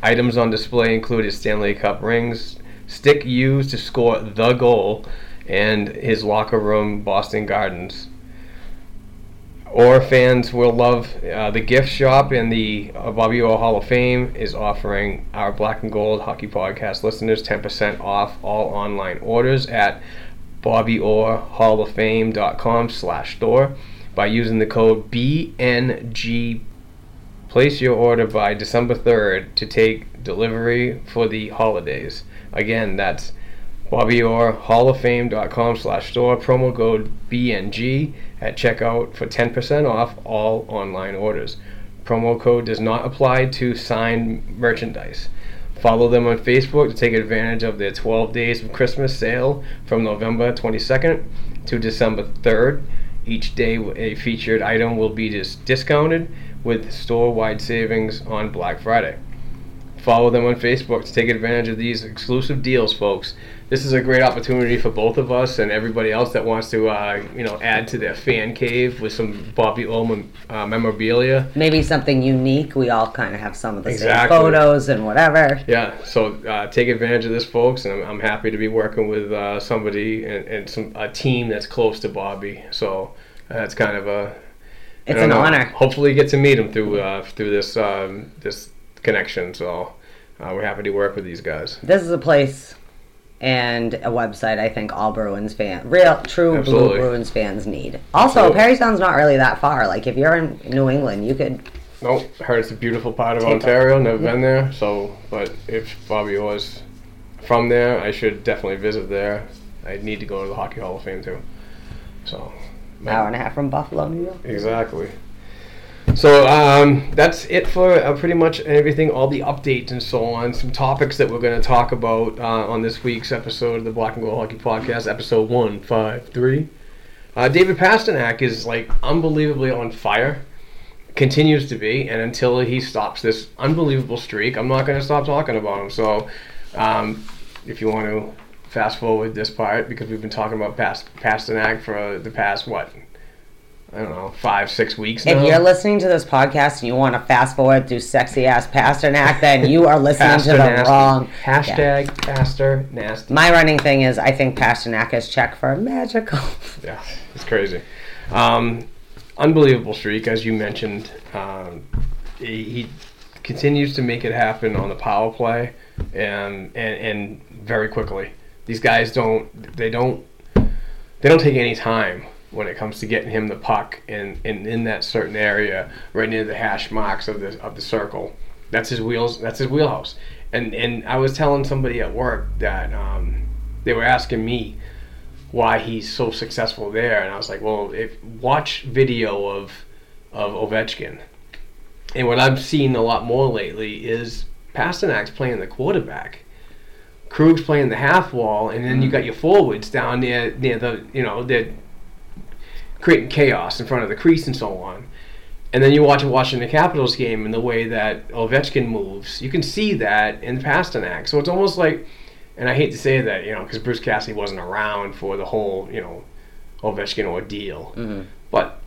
Items on display include his Stanley Cup rings, stick used to score the goal, and his locker room Boston Gardens. Orr fans will love uh, the gift shop, and the uh, Bobby Orr Hall of Fame is offering our Black and Gold Hockey Podcast listeners 10% off all online orders at BobbyOrrHallOfFame.com slash store by using the code BNG. Place your order by December 3rd to take delivery for the holidays. Again, that's BobbyOrrHallOfFame.com slash store. Promo code BNG at checkout for 10% off all online orders. Promo code does not apply to signed merchandise. Follow them on Facebook to take advantage of their 12 days of Christmas sale from November 22nd to December 3rd. Each day, a featured item will be dis- discounted with store wide savings on Black Friday. Follow them on Facebook to take advantage of these exclusive deals, folks. This is a great opportunity for both of us and everybody else that wants to, uh, you know, add to their fan cave with some Bobby Ullman uh, memorabilia. Maybe something unique. We all kind of have some of the Exactly. same photos and whatever. Yeah, so uh, take advantage of this, folks, and I'm, I'm happy to be working with uh, somebody and, and some a team that's close to Bobby. So that's kind of a. It's an know. honor. Hopefully, get to meet him through uh, through this um, this connection. So uh, we're happy to work with these guys. This is a place and a website I think all Bruins fans, real, true blue Bruins fans need. Also, Absolutely. Parry Sound's not really that far. Like, if you're in New England, you could Nope, heard it's a beautiful part of Ontario. Never been there, so but if Bobby was from there, I should definitely visit there. I need to go to the Hockey Hall of Fame too. So an hour and a half from Buffalo, New York. Exactly. So um, that's it for uh, pretty much everything, all the updates and so on. Some topics that we're going to talk about uh, on this week's episode of the Black and Gold Hockey Podcast, episode one five three. Uh, David Pastrnak is like unbelievably on fire, continues to be, and until he stops this unbelievable streak, I'm not going to stop talking about him. So, um, if you want to fast forward this part, because we've been talking about Past- Pastrnak for the past what I don't know, five, six weeks If now. you're listening to this podcast and you want to fast forward through sexy ass Pastrnak, then you are listening to the nasty. wrong. Hashtag Pastor nasty. My running thing is I think Pastrnak is check for magical. Yeah, it's crazy. Um, unbelievable streak, as you mentioned. Um, he, he continues to make it happen on the power play, and and and very quickly. These guys don't they don't they don't take any time when it comes to getting him the puck in, in, in that certain area right near the hash marks of the of the circle. That's his wheels. That's his wheelhouse. And and I was telling somebody at work that um, they were asking me why he's so successful there, and I was like, well, if watch video of of Ovechkin, and what I've seen a lot more lately is Pastrnak's playing the quarterback. Krug's playing the half wall, and then you got your forwards down near near the you know they're creating chaos in front of the crease and so on. And then you watch a Washington Capitals game and the way that Ovechkin moves, you can see that in Pastrnak. So it's almost like, and I hate to say that, you know, because Bruce Cassidy wasn't around for the whole, you know, Ovechkin ordeal, but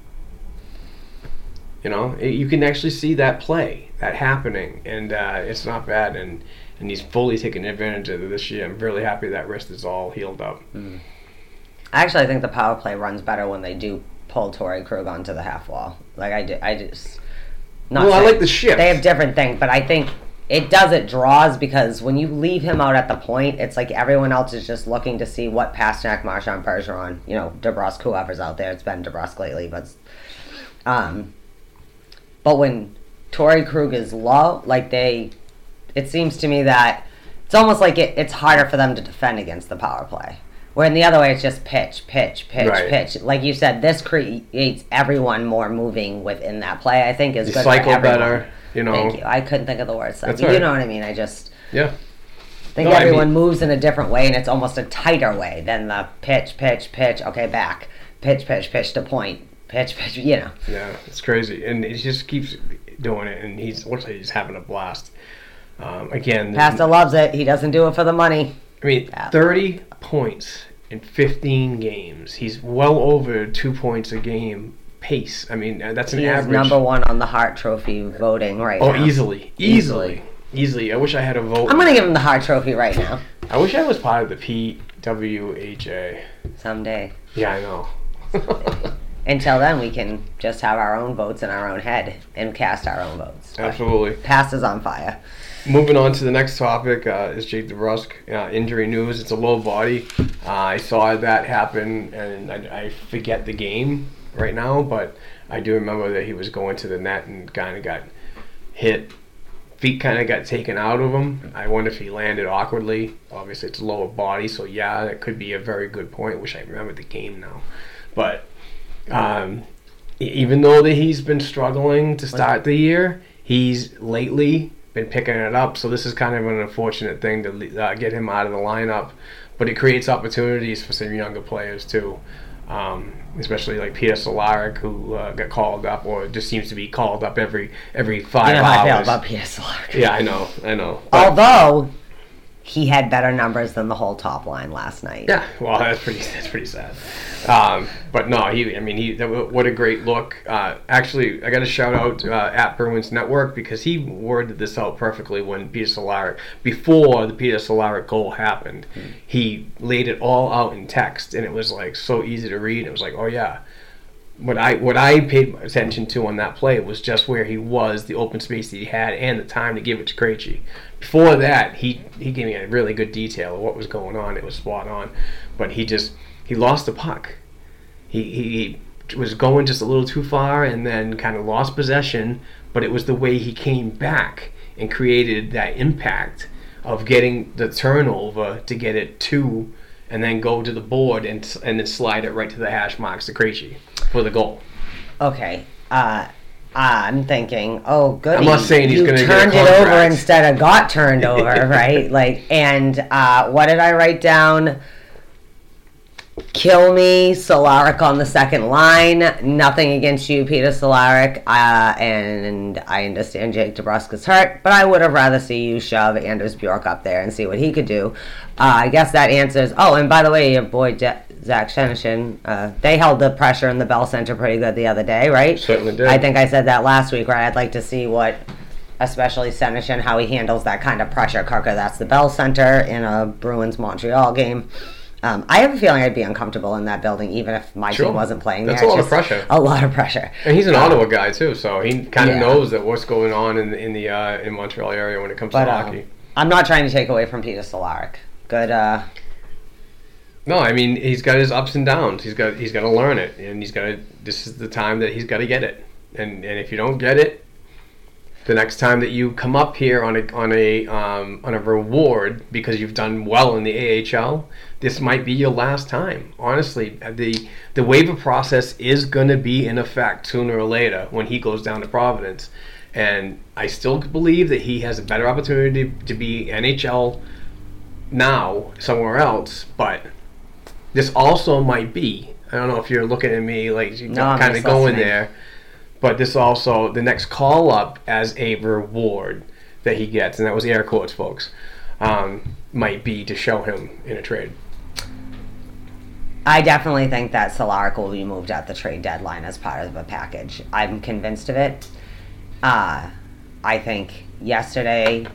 you know, it, you can actually see that play, that happening, and uh, it's not bad. And and he's fully taking advantage of it this year. I'm really happy that wrist is all healed up. Actually, I think the power play runs better when they do pull Torey Krug onto the half wall. Like I, do, I just. Not Well, I like the shift. They have different things, but I think it does it draws because when you leave him out at the point, it's like everyone else is just looking to see what Pastrnak, Marchand, Bergeron, you know, DeBrusk, whoever's out there. It's been DeBrusk lately, but um, but when Torey Krug is low, like they, it seems to me that it's almost like it, it's harder for them to defend against the power play. Where in the other way, it's just pitch, pitch, pitch, Right. pitch. Like you said, this creates everyone more moving within that play. I think is You good cycle for everyone. better, you know. Thank you. I couldn't think of the word. So That's you know what I mean. I just Yeah. think No, I everyone mean- moves in a different way, and it's almost a tighter way than the pitch, pitch, pitch. Okay, back, pitch, pitch, pitch to point, pitch, pitch. You know. Yeah, it's crazy, and he just keeps doing it, and he's looks like he's having a blast. Um, again, Pastor loves it. He doesn't do it for the money. I mean, Yeah. thirty points in fifteen games. He's well over two points a game pace. I mean, uh, that's an He average. number one on the Hart Trophy voting right oh, now. easily, easily, easily. I wish I had a vote. I'm gonna give him the Hart Trophy right now. I wish I was part of the PWHA. Someday. Yeah, I know. Until then, we can just have our own votes in our own head and cast our own votes. Absolutely. Past is on fire. Moving on to the next topic uh, is Jake DeBrusk uh, injury news. It's a low body. Uh, I saw that happen, and I, I forget the game right now, but I do remember that he was going to the net and kind of got hit. Feet kind of got taken out of him. I wonder if he landed awkwardly. Obviously, it's lower body, so yeah, that could be a very good point. Wish I remembered the game now, but um, even though that he's been struggling to start the year, he's lately been picking it up. So this is kind of an unfortunate thing to uh, get him out of the lineup, but it creates opportunities for some younger players too. Um, especially like Peter Cehlarik, who uh, got called up, or just seems to be called up every every five You know how I feel hours. about Peter yeah, I know, I know. But- Although he had better numbers than the whole top line last night. Yeah, well, that's pretty. That's pretty sad. Um, but no, he. I mean, he. that What a great look. Uh, actually, I got to shout out uh, at Bruins Network because he worded this out perfectly when Peter Cehlarik, before the Peter Cehlarik goal happened, he laid it all out in text, and it was like so easy to read. It was like, oh yeah. What I what I paid attention to on that play was just where he was, the open space that he had, and the time to give it to Krejci. Before that, he he gave me a really good detail of what was going on. It was spot on, but he just he lost the puck. He he was going just a little too far, and then kind of lost possession. But it was the way he came back and created that impact of getting the turnover to get it to, and then go to the board and and then slide it right to the hash marks to Krejci for the goal. Okay. Uh, I'm thinking, oh, good. I'm not saying he's gonna get a turned it over instead of got turned over, right? Like, and uh, what did I write down? Kill me, Cehlarik on the second line. Nothing against you, Peter Cehlarik. Uh, and I understand Jake DeBrusk is hurt, but I would have rather see you shove Anders Bjork up there and see what he could do. Uh, I guess that answers. Oh, and by the way, your boy De- Zach Senyshyn. Uh, they held the pressure in the Bell Center pretty good the other day, right? Certainly did. I think I said that last week, right? I'd like to see what, especially Senyshyn, how he handles that kind of pressure. Carker, that's the Bell Center in a Bruins Montreal game. Um, I have a feeling I'd be uncomfortable in that building, even if my Sure. team wasn't playing That's there. a lot It's of pressure. A lot of pressure. And he's an Um, Ottawa guy too, so he kind of Yeah. knows that what's going on in in the uh, in Montreal area when it comes But to um, hockey. I'm not trying to take away from Peter Cehlarik. Good. Uh, No, I mean he's got his ups and downs. He's got he's got to learn it, and he's got to. This is the time that he's got to get it, and and if you don't get it, the next time that you come up here on a on a um, on a reward because you've done well in the AHL, this might be your last time. Honestly, the the waiver process is going to be in effect sooner or later when he goes down to Providence, and I still believe that he has a better opportunity to be NHL now somewhere else, but this also might be. I don't know if you're looking at me like you No, kind of going there, but this also the next call up as a reward that he gets, and that was the air quotes, folks, um, might be to show him in a trade. I definitely think that Cehlarik will be moved at the trade deadline as part of a package. I'm convinced of it. Uh, I think yesterday,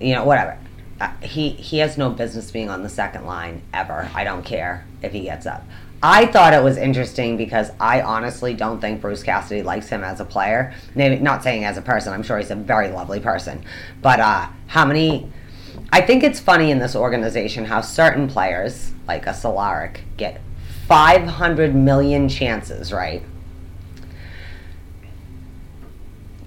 you know, whatever. Uh, he he has no business being on the second line ever. I don't care if he gets up. I thought it was interesting because I honestly don't think Bruce Cassidy likes him as a player. Maybe not saying as a person. I'm sure he's a very lovely person, but uh, how many? I think it's funny in this organization how certain players, like a Cehlarik, get 500 million chances, right?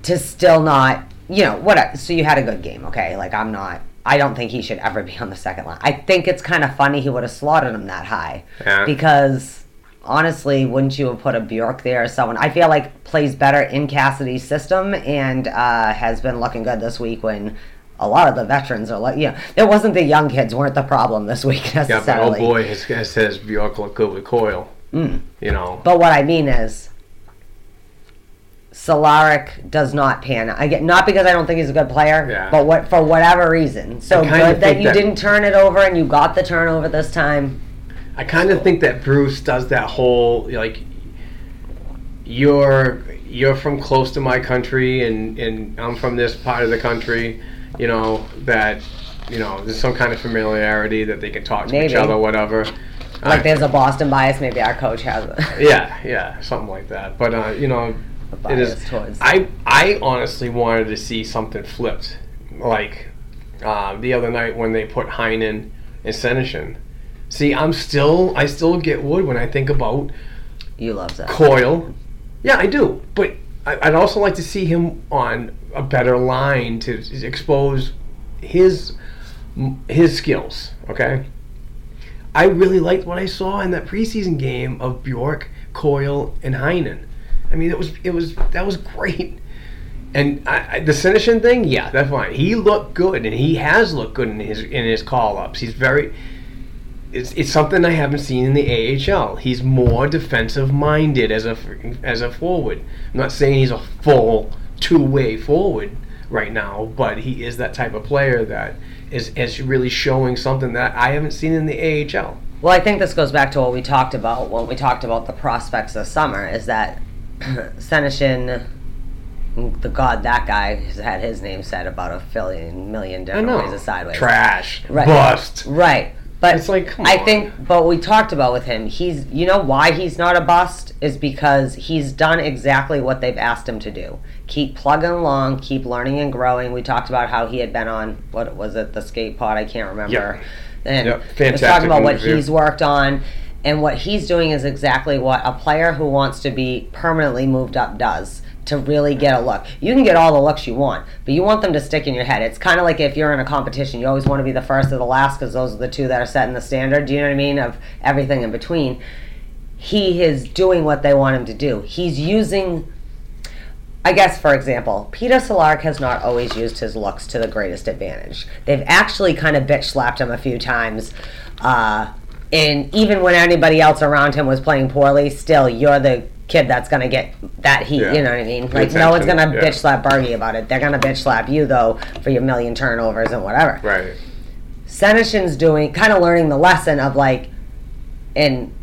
To still not, you know, what? So you had a good game, okay? Like, I'm not, I don't think he should ever be on the second line. I think it's kind of funny he would have slaughtered him that high. Yeah. Because honestly, wouldn't you have put a Bjork there or someone? I feel like plays better in Cassidy's system and uh, has been looking good this week when a lot of the veterans are like, know, it wasn't the young kids weren't the problem this week Yeah, but oh necessarily. boy, his, his says Bjork look good with Coyle. Mm. You know, But what I mean is, Cehlarik does not pan. I get not because I don't think he's a good player, Yeah. but what for whatever reason. So good that you that- didn't turn it over and you got the turnover this time. I kind of think that Bruce does that whole like you're you're from close to my country and and I'm from this part of the country, you know that you know there's some kind of familiarity that they can talk to each Maybe. other, whatever. Like there's a Boston bias. Maybe our coach has it. yeah, yeah, something like that. But uh, you know, it is. towards- I I honestly wanted to see something flipped, like uh, the other night when they put Heinen and Senyshyn. See, I'm still I still get wood when I think about You love that. Coyle. Yeah, I do. But I'd also like to see him on a better line to expose his his skills. Okay. I really liked what I saw in that preseason game of Bjork, Coyle, and Heinen. I mean, it was it was that was great. And I, I, the Senyshyn thing, yeah, that's fine. He looked good, and he has looked good in his in his call ups. He's very it's, it's something I haven't seen in the AHL. He's more defensive minded as a as a forward. I'm not saying he's a full two way forward right now, but he is that type of player that is is really showing something that I haven't seen in the AHL. Well, I think this goes back to what we talked about when we talked about the prospects this summer. Is that Senyshyn, the god that guy has had his name said about a million I different ways of sideways. Trash. Right. Bust. Right. But It's like, I on. think, but we talked about with him, he's, you know, why he's not a bust is because he's done exactly what they've asked him to do. Keep plugging along, keep learning and growing. We talked about how he had been on, what was it, the skate pod? I can't remember. Yep. And Yep. was Fantastic talking about what he's worked on. And what he's doing is exactly what a player who wants to be permanently moved up does to really get a look. You can get all the looks you want, but you want them to stick in your head. It's kind of like if you're in a competition, you always want to be the first or the last because those are the two that are setting the standard. Do you know what I mean? Of everything in between. He is doing what they want him to do. He's using. I guess, for example, Peter Cehlarik has not always used his looks to the greatest advantage. They've actually kind of bitch slapped him a few times. Uh, and even when anybody else around him was playing poorly, still, you're the kid that's to get that heat. Yeah. You know what I mean? Like, no one's gonna yeah. bitch slap Bergie about it. They're to bitch slap you, though, for your million turnovers and whatever. Right. Senyshyn's doing kind of learning the lesson of like, and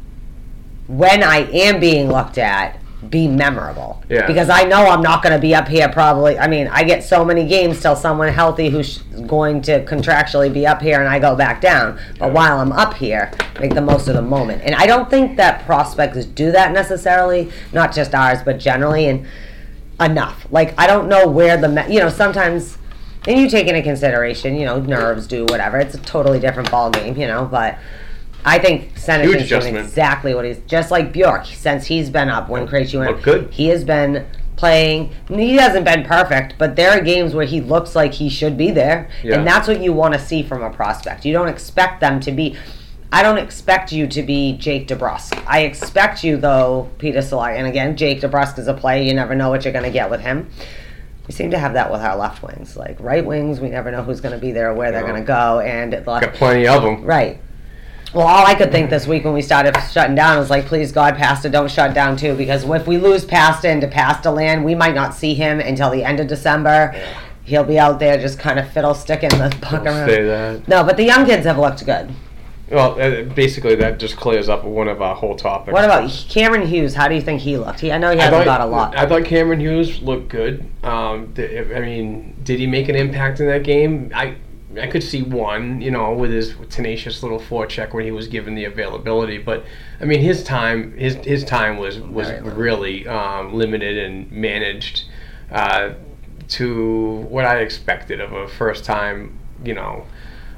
when I am being looked at, be memorable. Yeah. Because I know I'm not going to be up here probably. I mean, I get so many games till someone healthy who's going to contractually be up here and I go back down. But while I'm up here, make the most of the moment. And I don't think that prospects do that necessarily, not just ours, but generally. And enough. Like I don't know where the me- you know sometimes, and you take into consideration you know nerves do whatever. It's a totally different ball game, you know. But I think Senator's doing adjustment. exactly what he's just like Bjork since he's been up when Krejci went. Looked good. He has been playing. He hasn't been perfect, but there are games where he looks like he should be there, Yeah. and that's what you want to see from a prospect. You don't expect them to be. I don't expect you to be Jake DeBrusk. I expect you though, Peter Solari. And again, Jake DeBrusk is a player. You never know what you're going to get with him. We seem to have that with our left wings. Like right wings, we never know who's going to be there or where they're No. going to go. And the Got plenty of them. Right. Well, all I could think this week when we started shutting down was like, please God, Pasta, don't shut down too, because if we lose Pasta into Pasta land, we might not see him until the end of December. He'll be out there just kind of fiddle sticking the puck around. Say that. No, but the young kids have looked good. Well, uh, basically, that just clears up one of our whole topics. What about Cameron Hughes? How do you think he looked? He, I know he hasn't got a lot. I thought Cameron Hughes looked good. Um, th- I mean, did he make an impact in that game? I I could see one, you know, with his tenacious little forecheck when he was given the availability. But I mean, his time his his time was was really um, limited and managed uh, to what I expected of a first time, you know.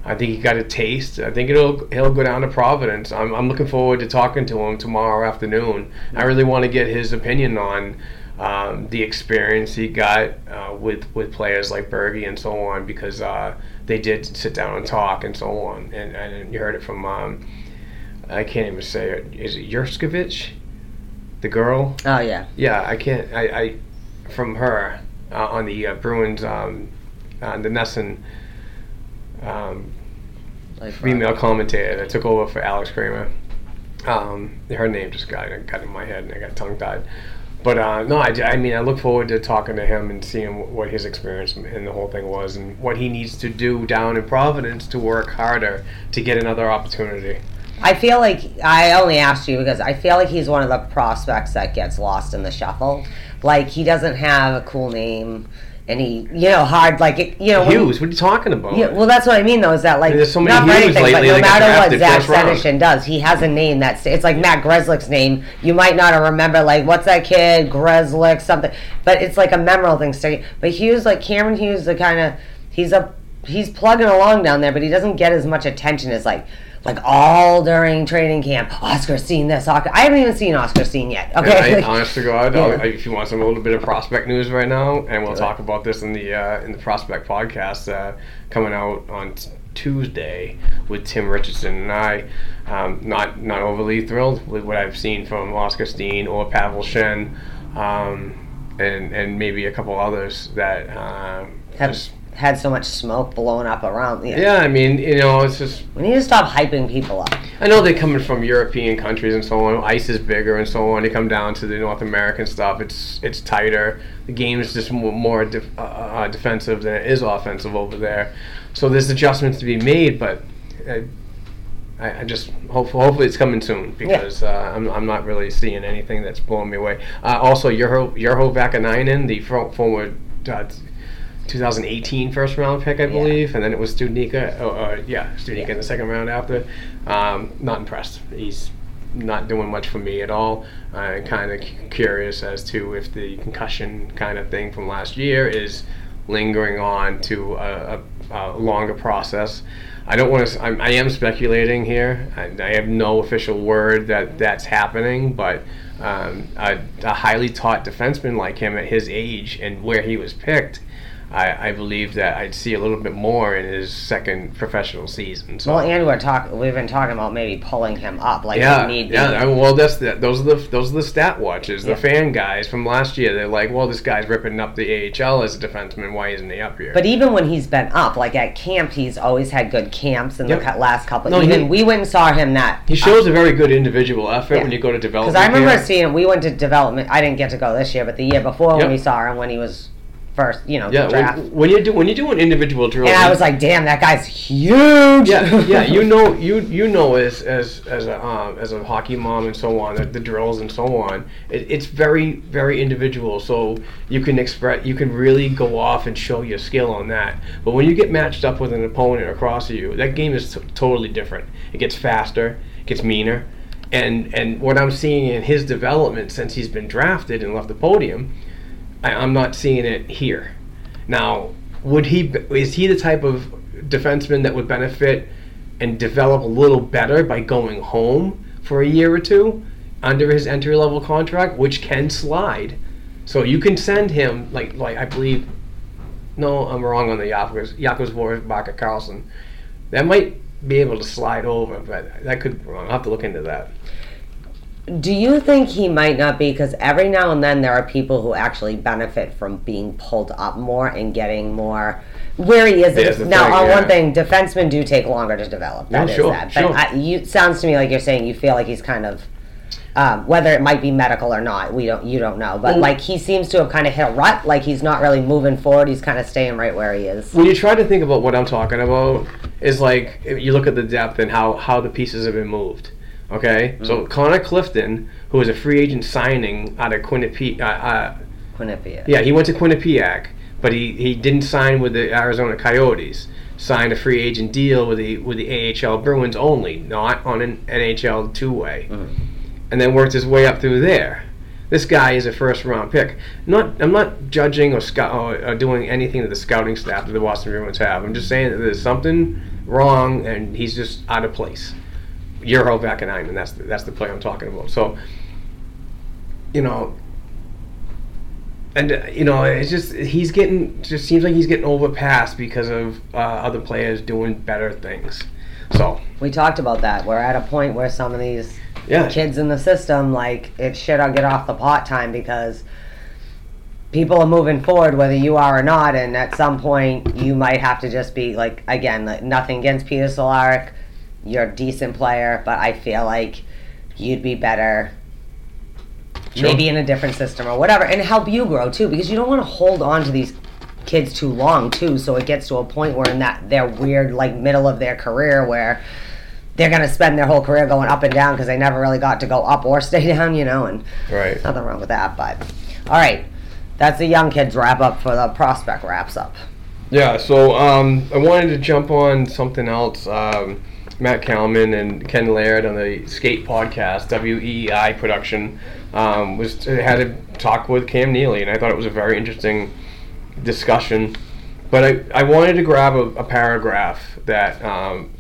I think he got a taste. I think it'll he'll go down to Providence. I'm, I'm looking forward to talking to him tomorrow afternoon. I really want to get his opinion on um, the experience he got uh, with with players like Berge and so on because uh, they did sit down and talk and so on. And, and you heard it from um, I can't even say it. Is it Jurksztowicz, the girl? oh yeah, Yeah, I can't. I, I from her uh, on the uh, Bruins, um, uh, the NESN um, female commentator that took over for Alex Kramer. Um, her name just got got in my head and I got tongue tied. But uh, no, I, I mean I look forward to talking to him and seeing what his experience in the whole thing was and what he needs to do down in Providence to work harder to get another opportunity. I feel like I only asked you because I feel like he's one of the prospects that gets lost in the shuffle. Like he doesn't have a cool name, and he, you know, hard like it, you know. Hughes, what are you talking about? Yeah, well, that's what I mean, though, is that like There's so many not Hughes anything, but lately no that matter what Zach. Senyshyn does, he has a name that's it's like Matt Grzelcyk's name. You might not remember like what's that kid Greslick something, but it's like a memorable thing. So, but Hughes, like Cameron Hughes, the kind of he's a he's plugging along down there, but he doesn't get as much attention as like. Like all during training camp, Oskar Steen this. Oscar, I haven't even seen Oskar Steen yet. Okay, I, Like, honest to God, Yeah. I'll, if you want some a little bit of prospect news right now, and we'll talk about this in the uh, in the prospect podcast uh, coming out on t- Tuesday with Tim Richardson and I. Um, not not overly thrilled with what I've seen from Oskar Steen or Pavel Shen, um, and and maybe a couple others that um, have just had so much smoke blowing up around. Yeah. yeah. I mean, you know, it's just we need to stop hyping people up. I know they're coming from European countries and so on. Ice is bigger and so on. They come down to the North American stuff. It's it's tighter. The game is just more, def, uh, uh, defensive than it is offensive over there. So there's adjustments to be made, but I, I, I just hope, hopefully it's coming soon because uh, I'm, I'm not really seeing anything that's blowing me away. Uh, also, Urho Urho Vaakanainen, the former. Uh, 2018 first round pick, I believe, and then it was Studnicka. Oh, uh, yeah, Studnicka in the second round after. Um, not impressed. He's not doing much for me at all. I'm kind of curious as to if the concussion kind of thing from last year is lingering on to a, a, a longer process. I don't want to. I'm, I am speculating here. I, I have no official word that that's happening, but um, a, a highly taught defenseman like him at his age and where he was picked. I, I believe that I'd see a little bit more in his second professional season. So. Well, and we're talking. We've been talking about maybe pulling him up, like yeah, we need. yeah. I- Well, that's the, those are the those are the stat watchers, Yeah. the fan guys from last year. They're like, well, this guy's ripping up the AHL as a defenseman. Why isn't he up here? But even when he's been up, like at camp, he's always had good camps in Yep. the last couple. No, even he- we went and saw him that. he shows a very good individual effort Yeah. when you go to development. Because I remember camp. seeing him. We went to development. I didn't get to go this year, but the year before when we saw him when he was first, you know, Yeah, draft. when, when you do when you do an individual drill, and I was like, damn, that guy's huge. yeah, yeah, you know, you you know, as as as a um, as a hockey mom and so on, the, the drills and so on. It, it's very very individual, so you can express, you can really go off and show your skill on that. But when you get matched up with an opponent across you, that game is t- totally different. It gets faster, it gets meaner, and and what I'm seeing in his development since he's been drafted and left the podium, I, I'm not seeing it here. Now, would he? Is he the type of defenseman that would benefit and develop a little better by going home for a year or two under his entry level contract, which can slide? So you can send him like like I believe. No, I'm wrong on the Yakos Yakos Barker Carlson. That might be able to slide over, but that could. be wrong. I'll have to look into that. Do you think he might not be? Because every now and then there are people who actually benefit from being pulled up more and getting more where he is. There's now, thing, on yeah. one thing, defensemen do take longer to develop. That No, is sure, that. sure. But I, you, it sounds to me like you're saying you feel like he's kind of. Um, whether it might be medical or not, we don't. You don't know, but Well- like he seems to have kind of hit a rut. Like he's not really moving forward. He's kind of staying right where he is. when you try to think about what I'm talking about, is like if you look at the depth and how how the pieces have been moved. Okay, so Connor Clifton, who was a free agent signing out of Quinnipiac, uh, uh, Quinnipiac. yeah, he went to Quinnipiac, but he, he didn't sign with the Arizona Coyotes. Signed a free agent deal with the with the AHL Bruins only, not on an NHL two way, and then worked his way up through there. This guy is a first round pick. Not I'm not judging or, scout, or, or doing anything to the scouting staff that the Boston Bruins have. I'm just saying that there's something wrong and he's just out of place. Urho Vaakanainen, and that's the, that's the play I'm talking about. So, you know, and uh, you know, it's just he's getting just seems like he's getting overpassed because of uh, other players doing better things. So We talked about that. We're at a point where some of these yeah, kids in the system, like it's shit I'll get off the pot time because people are moving forward whether you are or not, and at some point you might have to just be like again, like, nothing against Peter Cehlarik, you're a decent player, but I feel like you'd be better Sure. maybe in a different system or whatever, and help you grow too, because you don't want to hold on to these kids too long too, so it gets to a point where in that their weird like middle of their career where they're gonna spend their whole career going up and down because they never really got to go up or stay down, you know, and right. nothing wrong with that. But all right, that's the young kids wrap up for the prospect wraps up. Yeah, so um, I wanted to jump on something else. Um, Matt Kalman and Ken Laird on the Skate Podcast, WEEI production, um, was had a talk with Cam Neely, and I thought it was a very interesting discussion. But I, I wanted to grab a, a paragraph that um,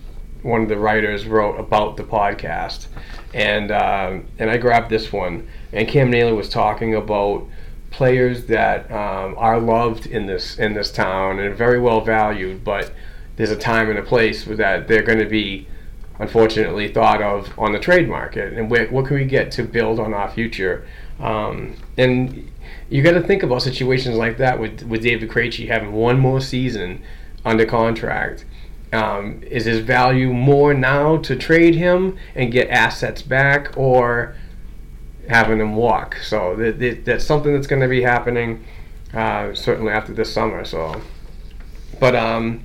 one of the writers wrote about the podcast, and um, and I grabbed this one. And Cam Neely was talking about players that um, are loved in this in this town and very well valued, but there's a time and a place that they're going to be unfortunately thought of on the trade market. And what can we get to build on our future? Um, and you got to think about situations like that with with David Krejci having one more season under contract. Um, is his value more now to trade him and get assets back or having him walk? So th- th- that's something that's going to be happening uh, certainly after this summer so. But um,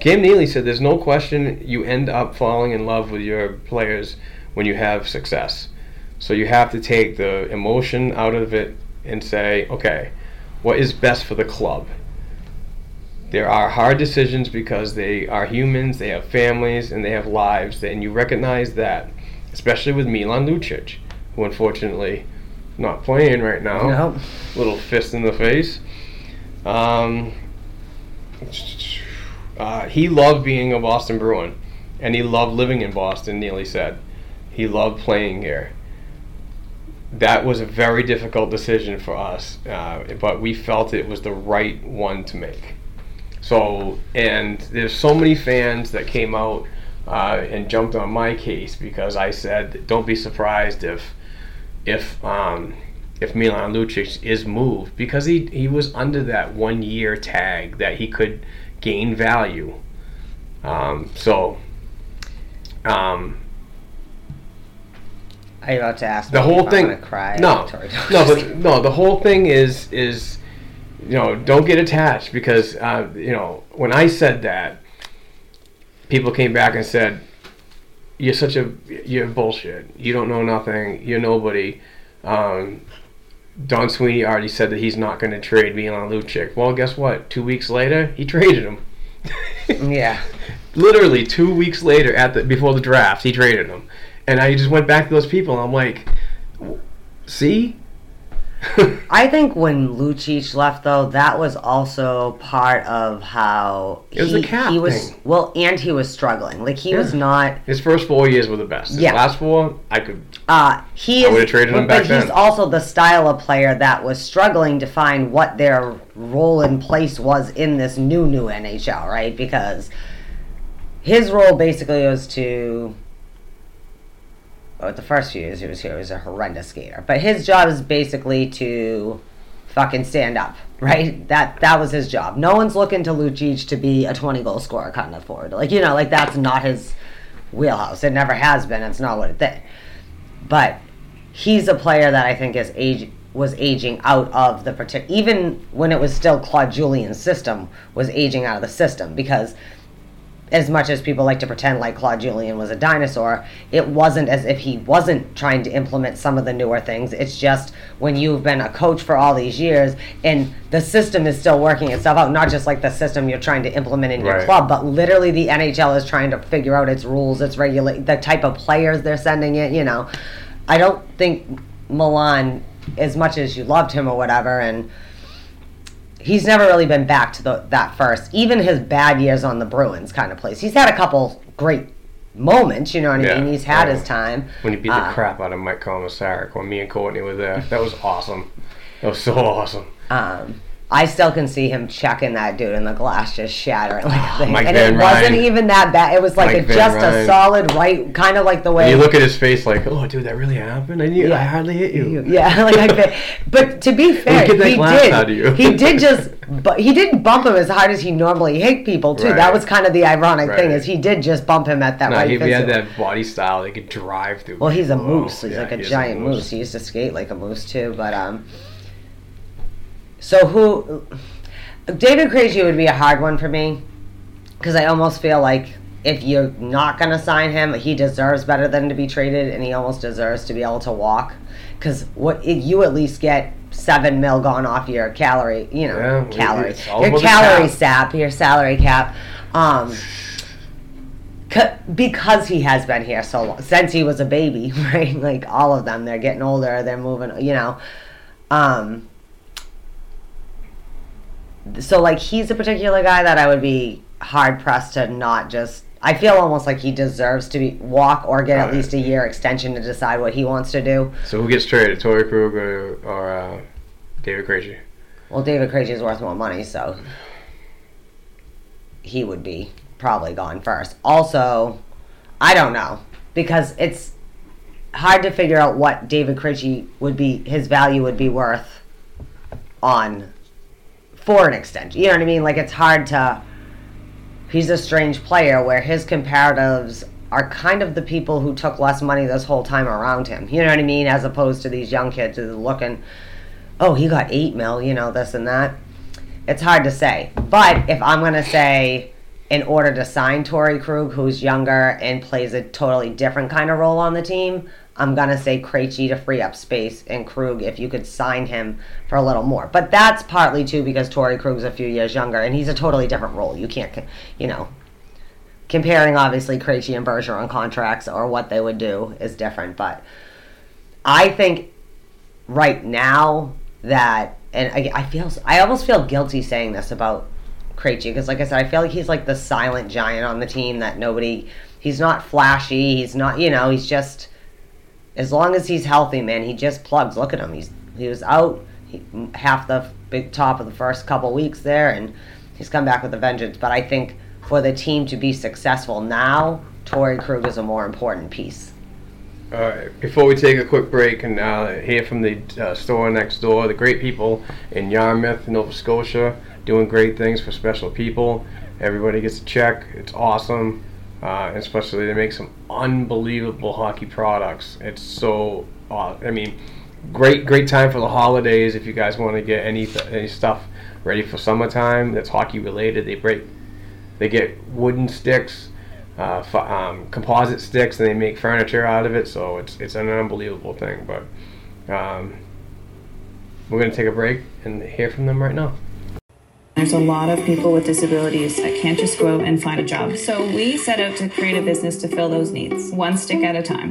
Cam Neely said there's no question you end up falling in love with your players when you have success. So you have to take the emotion out of it and say, okay, what is best for the club? There are hard decisions because they are humans, they have families, and they have lives, and you recognize that, especially with Milan Lucic, who unfortunately not playing right now. Nope. Little fist in the face. Um, uh, he loved being a Boston Bruin, and he loved living in Boston. Neely said, he loved playing here. That was a very difficult decision for us, uh, but we felt it was the right one to make. So, and there's so many fans that came out uh, and jumped on my case because I said, don't be surprised if if um, if Milan Lucic is moved because he he was under that one year tag that he could gain value. Um, so, um, Are you about to ask the whole thing. I'm cry? No, no, but no. The whole thing is is you know, don't get attached because uh, you know when I said that, people came back and said, "You're such a you're bullshit. You don't know nothing. You're nobody." Um, Don Sweeney already said that he's not going to trade Milan Lucic. Well, guess what? Two weeks later, he traded him. Yeah. Literally two weeks later, at the before the draft, he traded him, and I just went back to those people. and I'm like, see, I think when Lucic left, though, that was also part of how It was he, a cap he was thing. well, and he was struggling. Like he was not. his first four years were the best. His Yeah. last four, I could. Uh, he I would've traded him back but he's also the style of player that was struggling to find what their role and place was in this new new NHL, right? Because his role basically was to. Oh, the first few years he was here, he was a horrendous skater. But his job is basically to fucking stand up, right? That that was his job. No one's looking to Lucic to be a twenty goal scorer kind of forward. Like you know, like that's not his wheelhouse. It never has been. It's not what it did but he's a player that I think is age was aging out of the particular even when it was still Claude Julien's system was aging out of the system because as much as people like to pretend like Claude Julien was a dinosaur, it wasn't as if he wasn't trying to implement some of the newer things. It's just when you've been a coach for all these years and the system is still working itself out, not just like the system you're trying to implement in your Right. club, but literally the NHL is trying to figure out its rules, its regulate, the type of players they're sending it. You know, I don't think Milan, as much as you loved him or whatever, and he's never really been back to the, that first. Even his bad years on the Bruins kind of place. He's had a couple great moments. You know what I Yeah, mean? He's had yeah. his time. When he beat the Uh, crap out of Mike Komisarek when me and Courtney were there, that was awesome. That was so awesome. Um, I still can see him checking that dude in the glass, just shattering like a thing. Mike and Van it wasn't even that bad. It was like Mike a, Van just a solid right, kind of like the way And you look at his face like, oh, dude, that really happened. I, knew, I hardly hit you. Yeah, like I. But to be fair, he did. out of you. he did just, but he didn't bump him as hard as he normally hit people too. That was kind of the ironic thing is he did just bump him at that No, right. he, he had that body style. He could drive through. Well, he's a moose. Oh, He's yeah, like a he giant moose. He used to skate like a moose too. But um, so who? David Krejci would be a hard one for me because I almost feel like if you're not gonna sign him, he deserves better than to be traded, and he almost deserves to be able to walk. Because what you at least get seven mil gone off your calorie, you know, Yeah, calorie, your calorie sap, your salary cap. Um, C- because he has been here so long since he was a baby right like all of them they're getting older they're moving you know um so like he's a particular guy that i would be hard pressed to not just i feel almost like he deserves to be walk or get at least a year extension to decide what he wants to do So who gets traded? Torey Krug or, or uh, David Krejci? well david Krejci is worth more money so he would be probably gone first also i don't know because it's hard to figure out what David Krejci would be his value would be worth on for an extension. You know what I mean? Like it's hard to he's a strange player where his comparatives are kind of the people who took less money this whole time around him. You know what I mean? As opposed to these young kids who are looking, oh, he got eight mil, you know, this and that. It's hard to say. But if I'm gonna say in order to sign Torey Krug, who's younger and plays a totally different kind of role on the team, I'm gonna say Krejci to free up space and Krug if you could sign him for a little more. But that's partly too because Torey Krug's a few years younger and he's a totally different role. You can't, you know, comparing obviously Krejci and Bergeron contracts or what they would do is different. But I think right now that and I, I feel I almost feel guilty saying this about Krejci because like I said I feel like he's like the silent giant on the team that nobody he's not flashy he's not you know he's just as long as he's healthy man he just plugs look at him he's he was out he, half the big top of the first couple weeks there and he's come back with a vengeance but I think for the team to be successful now Torey Krug is a more important piece All right. Before we take a quick break and uh, hear from the uh, store next door, the great people in Yarmouth, Nova Scotia, doing great things for special people. Everybody gets a check. It's awesome. Uh, especially they make some unbelievable hockey products. It's so, aw- I mean, great great time for the holidays if you guys want to get any any stuff ready for summertime that's hockey related. They break, they get wooden sticks, uh, f- um, composite sticks, and they make furniture out of it. So it's it's an unbelievable thing. But um, we're gonna take a break and hear from them right now. There's a lot of people with disabilities that can't just go out and find a job. So we set out to create a business to fill those needs, one stick at a time.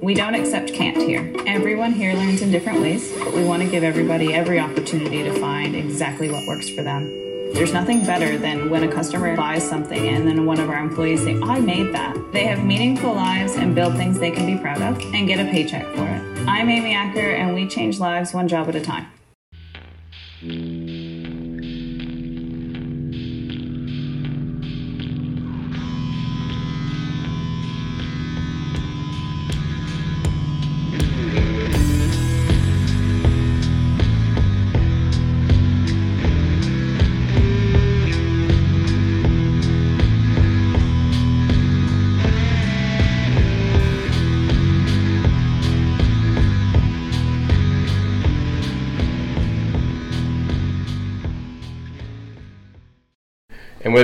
We don't accept can't here. Everyone here learns in different ways, but we want to give everybody every opportunity to find exactly what works for them. There's nothing better than when a customer buys something and then one of our employees say, I made that. They have meaningful lives and build things they can be proud of and get a paycheck for it. I'm Amy Acker and we change lives one job at a time.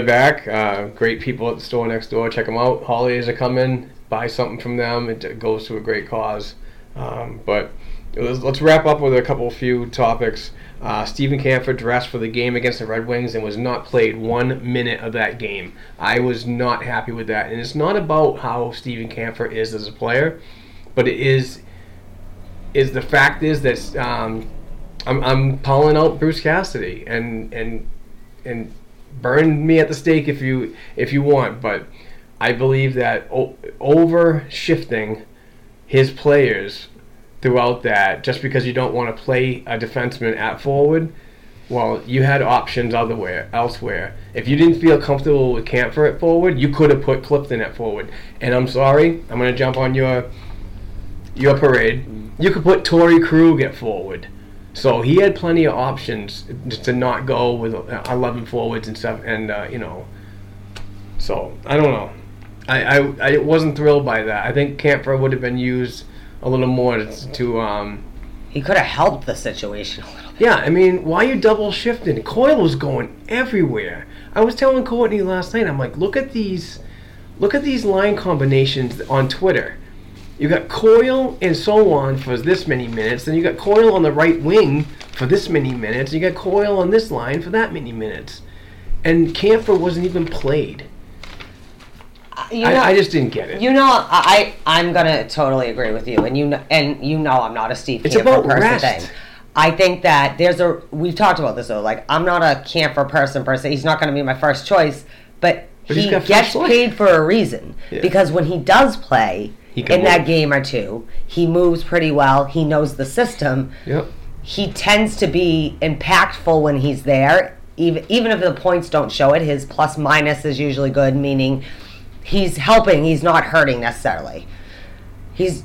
Back. Uh, great people at the store next door. Check them out. Holidays are coming. Buy something from them. It goes to a great cause. Um, but let's, let's wrap up with a couple few topics. Uh, Steven Kampfer dressed for the game against the Red Wings and was not played one minute of that game. I was not happy with that. And it's not about how Steven Kampfer is as a player, but it is is the fact is that um, I'm, I'm calling out Bruce Cassidy and and and burn me at the stake if you if you want, but I believe that o- over shifting his players throughout that just because you don't want to play a defenseman at forward. Well, you had options otherwhere, elsewhere. If you didn't feel comfortable with Kampfer at forward, you could have put Clifton at forward. And I'm sorry, I'm going to jump on your your parade. Mm. You could put Torey Krug at forward. So he had plenty of options to not go with 11 forwards and stuff, and uh, you know. So I don't know. I, I I wasn't thrilled by that. I think Kampfer would have been used a little more to, to um. He could have helped the situation a little bit. Yeah, I mean, why you double shifting? Coyle was going everywhere. I was telling Courtney last night. I'm like, look at these, look at these line combinations on Twitter. You got Coyle and so on for this many minutes. Then you got Coyle on the right wing for this many minutes. You got Coyle on this line for that many minutes. And Kampfer wasn't even played. Uh, you I, I just didn't get it. You know, I I'm gonna totally agree with you, and you know, and you know, I'm not a Steve It's Kampfer about person rest. thing. I think that there's a we've talked about this though. Like, I'm not a Kampfer person per se. He's not gonna be my first choice, but, But he gets paid for a reason Yeah. because when he does play In that game or two, he moves pretty well. He knows the system. Yep. he tends to be impactful when he's there. Even even if the points don't show it, his plus minus is usually good, meaning he's helping. He's not hurting necessarily. He's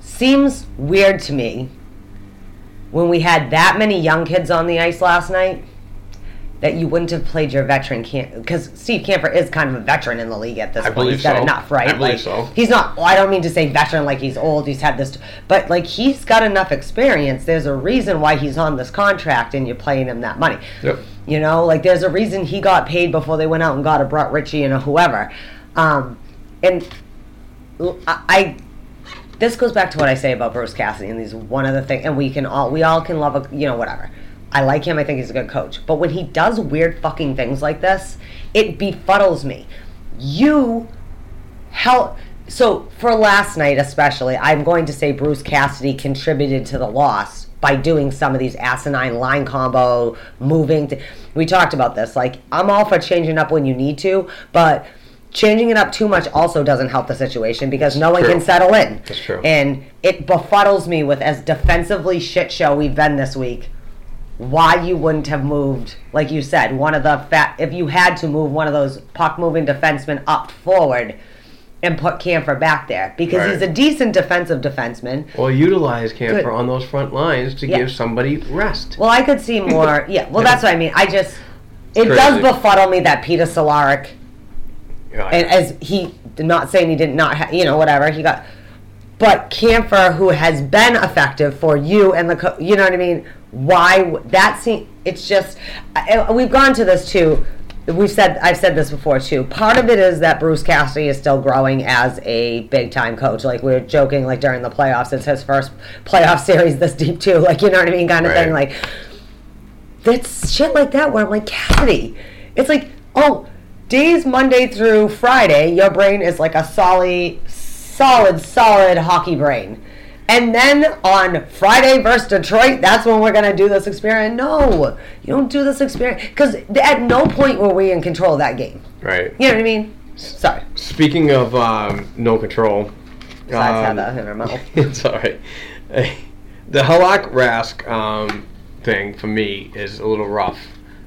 seems weird to me when we had that many young kids on the ice last night that you wouldn't have played your veteran because Steve Kampfer is kind of a veteran in the league at this I point. believe he's got so. enough, right? I believe like, so. He's not. Well, I don't mean to say veteran like he's old. He's had this, but like he's got enough experience. There's a reason why he's on this contract, and you're paying him that money. Yep. You know, like there's a reason he got paid before they went out and got a Brett Ritchie and a whoever. Um, and I. this goes back to what I say about Bruce Cassidy, and these one other thing, and we can all we all can love a you know whatever. I like him. I think he's a good coach. But when he does weird fucking things like this, it befuddles me. You help. So for last night, especially, I'm going to say Bruce Cassidy contributed to the loss by doing some of these asinine line combo, moving. To, we talked about this. Like I'm all for changing up when you need to, but changing it up too much also doesn't help the situation because no one True. can settle in. That's true. And it befuddles me with as defensively shit show we've been this week. Why you wouldn't have moved, like you said, one of the fat if you had to move one of those puck moving defensemen up forward and put Kampfer back there because Right. he's a decent defensive defenseman. Well, utilize Kampfer Good. on those front lines to Yeah. give somebody rest. Well, I could see more. Yeah, well, that's what I mean. I just it Crazy. does befuddle me that Peter Cehlarik Yeah, and as he not saying he did not, ha- you know, whatever he got, but Kampfer, who has been effective for you and the, co- you know what I mean? Why that scene? It's just we've gone to this too. We've said I've said this before too. Part of it is that Bruce Cassidy is still growing as a big time coach. Like we were joking, like during the playoffs, it's his first playoff series this deep too. Like you know what I mean, kind of thing. Like that's shit like that where I'm like, Cassidy, it's like, oh, days Monday through Friday, your brain is like a solid, solid, solid hockey brain. And then on Friday versus Detroit, that's when we're gonna do this experiment. No, you don't do this experiment because at no point were we in control of that game. right. You know what I mean? Sorry. Speaking of um, no control, Besides um, Heather in her mouth. it's all right. The Halak Rask um, thing for me is a little rough.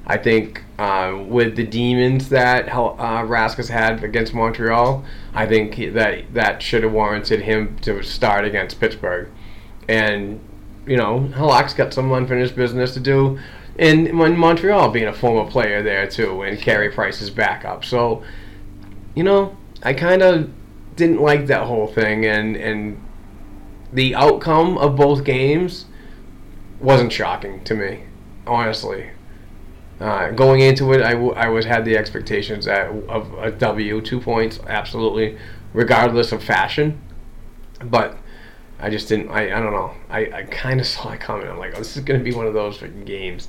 I think um, with the demons that uh, has had against Montreal, I think that that should have warranted him to start against Pittsburgh. And you know, Halak's got some unfinished business to do. And when Montreal being a former player there too, and Carey Price is back up, so you know, I kind of didn't like that whole thing, and and the outcome of both games wasn't shocking to me, honestly. Uh, going into it, I, w- I was had the expectations that of a W, two points, absolutely, regardless of fashion. But I just didn't. I, I don't know. I, I kind of saw it coming. I'm like, oh, this is going to be one of those freaking games.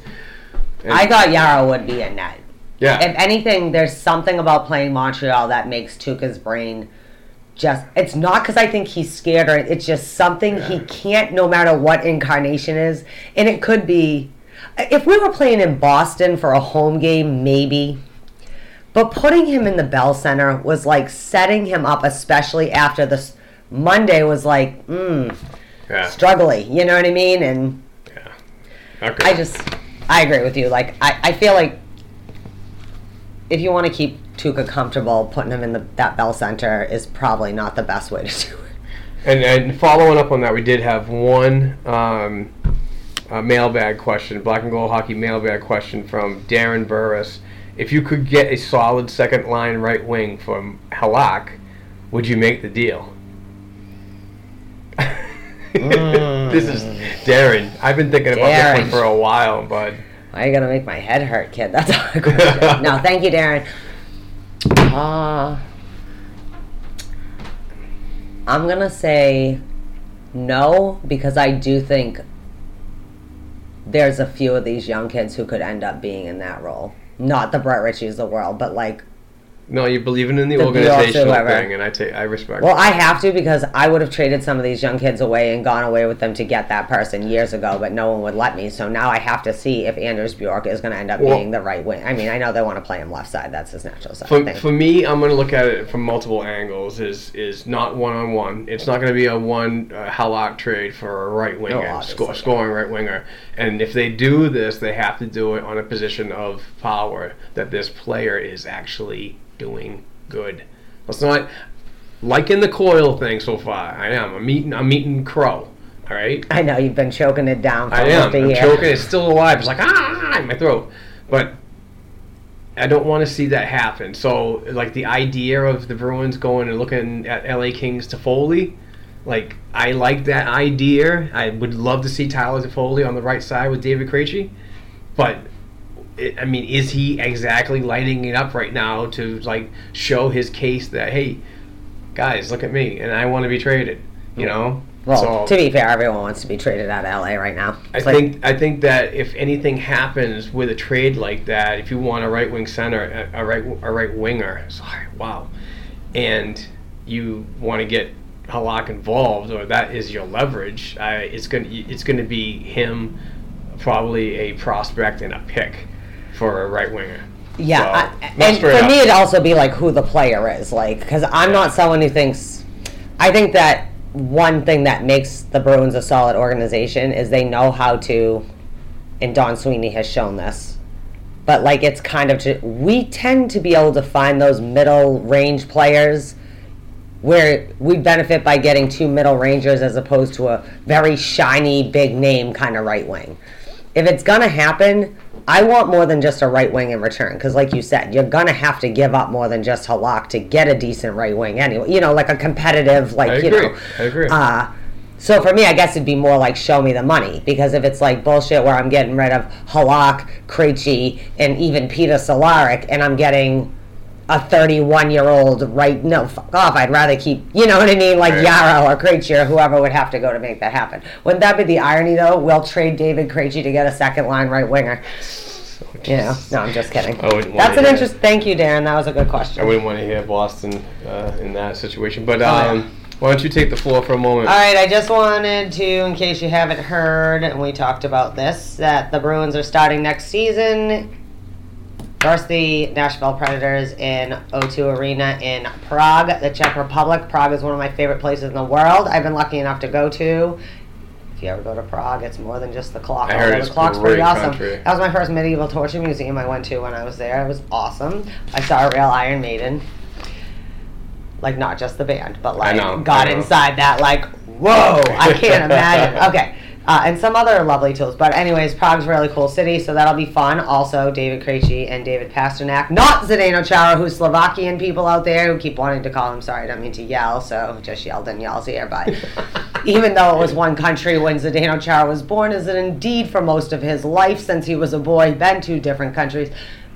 And- I thought Jaro would be a net. yeah. if anything, there's something about playing Montreal that makes Tuukka's brain just. It's not because I think he's scared, or it's just something he can't, no matter what incarnation is. And it could be. If we were playing in Boston for a home game, maybe. But putting him in the Bell Center was like setting him up, especially after this Monday was like, mm, yeah. struggling. You know what I mean? And yeah. Okay. I just, I agree with you. Like, I, I feel like if you want to keep Tuukka comfortable, putting him in the, that Bell Center is probably not the best way to do it. And, and following up on that, we did have one um, uh, mailbag question, black and gold hockey mailbag question from Darren Burris. If you could get a solid second line right wing from Halak, would you make the deal? this is Darren. I've been thinking about this one for a while, but Why are you gonna make my head hurt, kid? That's all a question. no, thank you, Darren. Uh, I'm gonna say no because I do think there's a few of these young kids who could end up being in that role. Not the Brett Ritchies of the world, but like no, you're believing in the, The organizational thing, and I take I respect. Well. I have to because I would have traded some of these young kids away and gone away with them to get that person years ago, but no one would let me. So now I have to see if Anders Bjork is going to end up Well- being the right wing. I mean, I know they want to play him left side; that's his natural side. For, for me, I'm going to look at it from multiple angles. Is is not one on one. It's not going to be a one uh, Halak trade for a right winger, sco- scoring right winger. And if they do this, they have to do it on a position of power that this player is actually doing good. Let's not liking the Coyle thing so far. I am. I'm eating. I'm eating crow. All right. I know you've been choking it down for I am. I'm year. choking. It's still alive. It's like ah in my throat. But I don't want to see that happen. So like the idea of the Bruins going and looking at LA Kings Toffoli, like I like that idea. I would love to see Tyler Toffoli on the right side with David Krejci, but. I mean, is he exactly lighting it up right now to like show his case that hey, guys, look at me and I want to be traded? You mm. know. Well, So- to be fair, everyone wants to be traded out of LA right now. I like- think I think that if anything happens with a trade like that, if you want a right wing center, a, a right a right winger, sorry, wow, and you want to get Halak involved, or that is your leverage, I, it's gonna it's gonna be him, probably a prospect and a pick for a right winger. Yeah, So, I, not and straight for up. me, it'd also be like who the player is, like because I'm not someone who thinks. I think that one thing that makes the Bruins a solid organization is they know how to, and Don Sweeney has shown this. But like it's kind of to, we tend to be able to find those middle range players where we benefit by getting two middle rangers as opposed to a very shiny big name kind of right wing. If it's gonna happen, I want more than just a right wing in return because, like you said, you're gonna have to give up more than just Halak to get a decent right wing anyway. You know, like a competitive, like you know. I agree. I agree. Uh, so for me, I guess it'd be more like show me the money because if it's like bullshit where I'm getting rid of Halak, Krejci, and even Peter Cehlarik, and I'm getting a 31 year old right no fuck off. I'd rather keep you know what i mean? Like Right. Jaro or Krejci or whoever would have to go to make that happen. Wouldn't that be the irony though? We'll trade david Krejci to get a second line right winger. You know? No i'm just kidding. That's an hear interest thank you darren. That was a good question. I wouldn't want to hear Boston uh, in that situation. But yeah. um, why don't you take the floor for a moment? All right, I just wanted to, in case you haven't heard, and we talked about this, that the Bruins are starting next season versus the Nashville Predators in O2 Arena in Prague, the Czech Republic. Prague is one of my favorite places in the world. I've been lucky enough to go to. If you ever go to Prague, it's more than just the clock. I heard although it's the clock's great pretty awesome. country. That was my first medieval torture museum I went to when I was there. It was awesome. I saw a real Iron Maiden. Like not just the band, but like got inside that like whoa, I can't imagine. Okay. Uh, and some other lovely tools. But anyways, Prague's a really cool city, so that'll be fun. Also, David Krejci and David Pastrnak, not Zdeno Chara, who's Slovakian people out there who keep wanting to call him. Sorry, I don't mean to yell, so just yelled and yells here. But even though it was one country when Zdeno Chara was born, is it indeed for most of his life since he was a boy, been to different countries,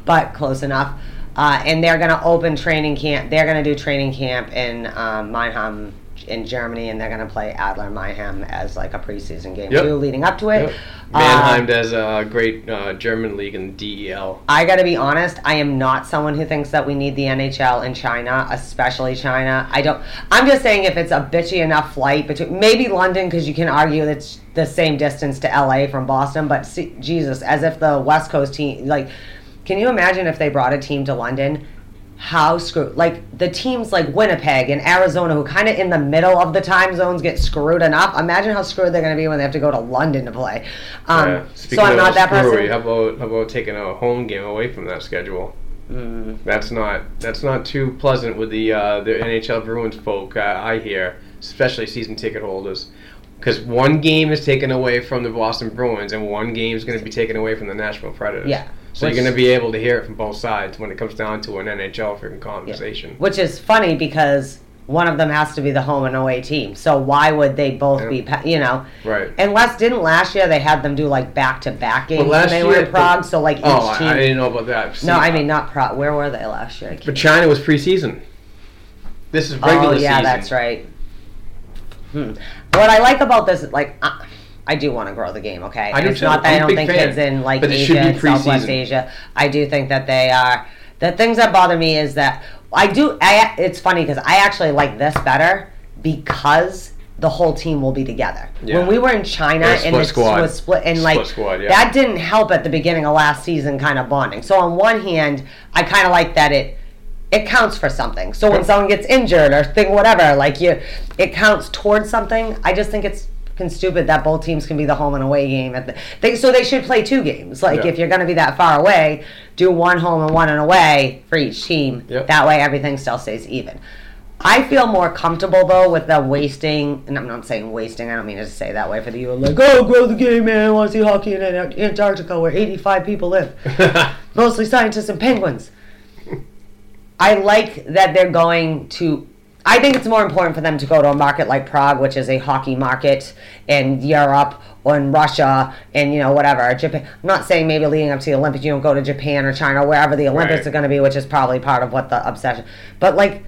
but close enough. Uh, and they're going to open training camp. They're going to do training camp in um, Mannheim in Germany, and they're going to play Adler Mannheim as like a preseason game Yep. too, leading up to it. Yep. Uh, Mannheim does a great uh, German league in DEL. I got to be honest. I am not someone who thinks that we need the NHL in China, especially China. I don't. I'm just saying if it's a bitchy enough flight between maybe London because you can argue it's the same distance to LA from Boston. But see, Jesus, as if the West Coast team like, can you imagine if they brought a team to London? How screwed like the teams like Winnipeg and Arizona who kind of in the middle of the time zones get screwed enough. Imagine how screwed they're going to be when they have to go to London to play. Um, Yeah. so I'm of not that screwy, person. How about how about taking a home game away from that schedule? Mm. That's not that's not too pleasant with the uh, the NHL Bruins folk. Uh, I hear, especially season ticket holders, because one game is taken away from the Boston Bruins and one game is going to be taken away from the Nashville Predators. Yeah. So Which- you're going to be able to hear it from both sides when it comes down to an NHL freaking conversation. Which is funny because one of them has to be the home and away team. So why would they both be, you know? Right. Unless didn't last year they had them do like back to back games Well, last when they were in Prague. So like each Oh, I, team. I didn't know about that. No, I mean not Prague. Where were they last year? But China was preseason. This is regular oh yeah, season. that's right. Hmm. What I like about this like. Uh, I do want to grow the game, okay? I And do it's too. not that I I'm a don't big think fan. kids in like Asia, should be and Southwest. Asia. I do think that they are. The things that bother me is that I do. I, it's funny because I actually like this better because the whole team will be together. Yeah. When we were in China and it was split and Split like squad, yeah. that didn't help at the beginning of last season, kind of bonding. So on one hand, I kind of like that it it counts for something. So when someone gets injured or thing whatever, like you, it counts towards something. I just think it's fucking stupid that both teams can be the home and away game at the. They, so they should play two games. Like Yeah. if you're going to be that far away, do one home and one and away for each team. Yep. That way everything still stays even. I feel more comfortable though with the wasting, and I'm not saying wasting. I don't mean to say that way for the you like, oh, grow the game, man. I want to see hockey in Antarctica where 85 people live, mostly scientists and penguins. I like that they're going to. I think it's more important for them to go to a market like Prague, which is a hockey market in Europe or in Russia and you know whatever Japan. I'm not saying maybe leading up to the Olympics you don't go to Japan or China or wherever the Olympics Right. are going to be, which is probably part of what the obsession. But like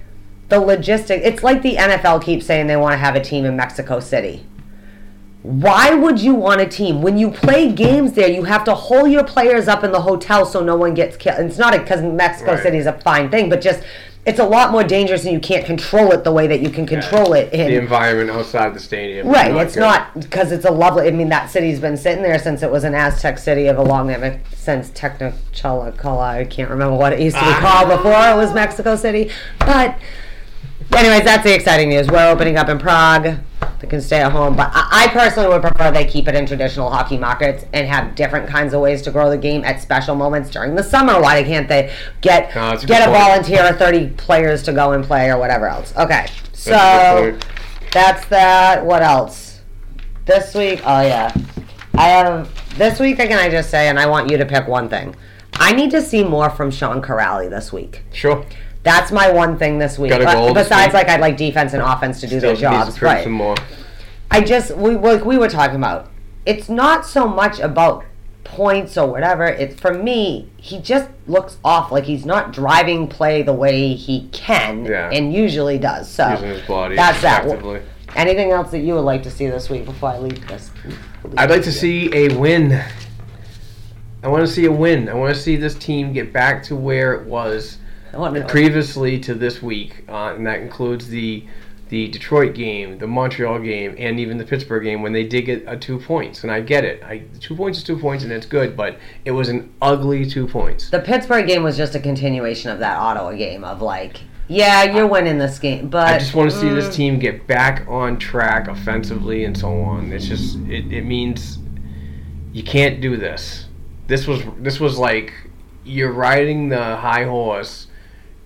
the logistic, it's like the NFL keeps saying they want to have a team in Mexico City. Why would you want a team when you play games there? You have to hold your players up in the hotel so no one gets killed. It's not because Mexico Right. City is a fine thing, but just it's a lot more dangerous and you can't control it the way that you can control it in the environment outside the stadium. Right, it's not because it's a lovely. I mean, that city's been sitting there since it was an Aztec city of a long time since Technicolor. I can't remember what it used to be called before it was Mexico City. But, anyways, that's the exciting news. We're opening up in Prague. They can stay at home, but I, I personally would prefer they keep it in traditional hockey markets and have different kinds of ways to grow the game at special moments during the summer. Why can't they get No, that's a get good a point. volunteer or thirty players to go and play or whatever else? Okay, so. That's a good point. That's that. What else? This week, oh yeah, I have this week. I can I just say, and I want you to pick one thing. I need to see more from Sean Kuraly this week. Sure. That's my one thing this week. Got a But goal this besides, like I'd like defense and offense to do their Still needs to jobs, prove right? some more. I just we like we were talking about. It's not so much about points or whatever. It's for me. He just looks off. Like he's not driving play the way he can Yeah. and usually does. So Using his body that's that. effectively. Anything else that you would like to see this week before I leave this? I'd like to see a win. I want to see a win. I want to see this team get back to where it was I previously to this week, uh, and that includes the the Detroit game, the Montreal game, and even the Pittsburgh game when they did get a two points. And I get it. I, two points is two points, and it's good, but it was an ugly two points. The Pittsburgh game was just a continuation of that Ottawa game of like, yeah, you're winning this game, but I just want to see mm, this team get back on track offensively and so on. It's just it, it means you can't do this. This was this was like you're riding the high horse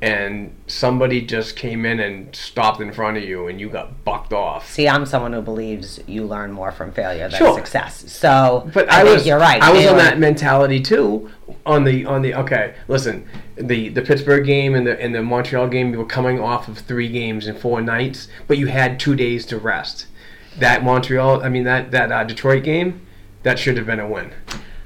and somebody just came in and stopped in front of you and you got bucked off. See, I'm someone who believes you learn more from failure than Sure. success. So, But I, I, was you're right. I was They on were- that mentality too. On the on the okay, listen, the the Pittsburgh game and the and the Montreal game, you were coming off of three games in four nights, but you had two days to rest. That Montreal, I mean that that uh, Detroit game, that should have been a win.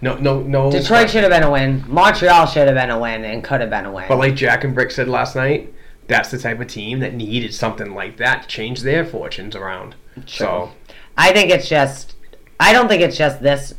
No, no, no. Detroit should have been a win. Montreal should have been a win and could have been a win. But like Jack and Brick said last night, that's the type of team that needed something like that to change their fortunes around. So I think it's just. I don't think it's just this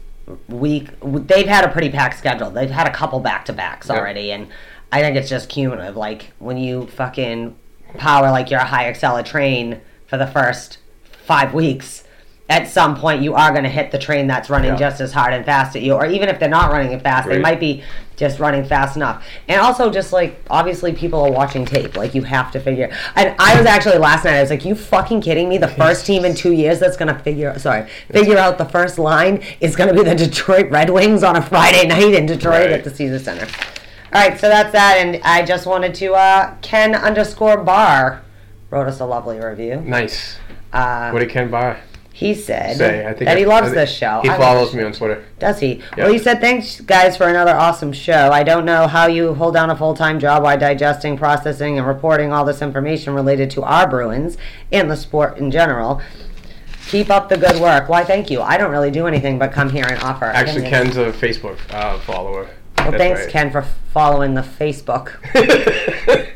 week. They've had a pretty packed schedule. They've had a couple back to backs Yep. already, and I think it's just cumulative. Like when you fucking power like you're a high Excel train for the first five weeks. At some point, you are going to hit the train that's running Yeah. just as hard and fast at you, or even if they're not running it fast, they might be just running fast enough. And also, just like obviously, people are watching tape. Like you have to figure. And I was actually last night. I was like, "You fucking kidding me? The first team in two years that's gonna figure sorry figure out the first line is gonna be the Detroit Red Wings on a Friday night in Detroit Right. at the Caesar Center." All right, so that's that. And I just wanted to uh, Ken underscore Bar wrote us a lovely review. nice. Uh, What did Ken Bar he said say? I think that he loves I this show. He I follows me on Twitter. does he? Yeah. Well, he said, thanks, guys, for another awesome show. I don't know how you hold down a full time job while digesting, processing, and reporting all this information related to our Bruins and the sport in general. Keep up the good work. Why, thank you. I don't really do anything but come here and offer. Actually, opinions. Ken's a Facebook uh, follower. Well, That's thanks, right. Ken, for following the Facebook.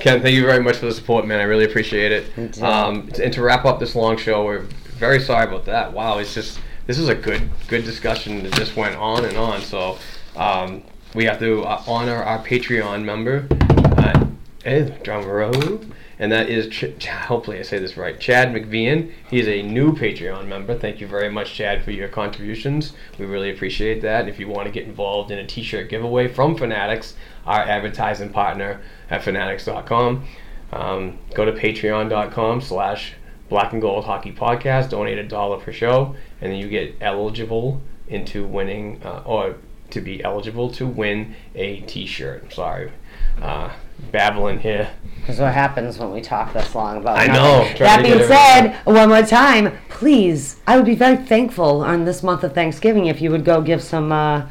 Ken, thank you very much for the support, man. I really appreciate it. Um, and to wrap up this long show, we're very sorry about that. Wow, it's just this is a good good discussion that just went on and on. So um, we have to uh, honor our Patreon member, uh, and that is Ch- hopefully I say this right, Chad McVean. He is a new Patreon member. Thank you very much, Chad, for your contributions. We really appreciate that. If you want to get involved in a T-shirt giveaway from Fanatics, our advertising partner at fanatics.com, um, go to patreon.com slash black and gold hockey podcast donate a dollar per show and then you get eligible into winning uh, or to be eligible to win a t-shirt sorry uh, babbling here Because what happens when we talk this long about I know, That being said, everything. one more time, please, I would be very thankful on this month of Thanksgiving if you would go give some uh,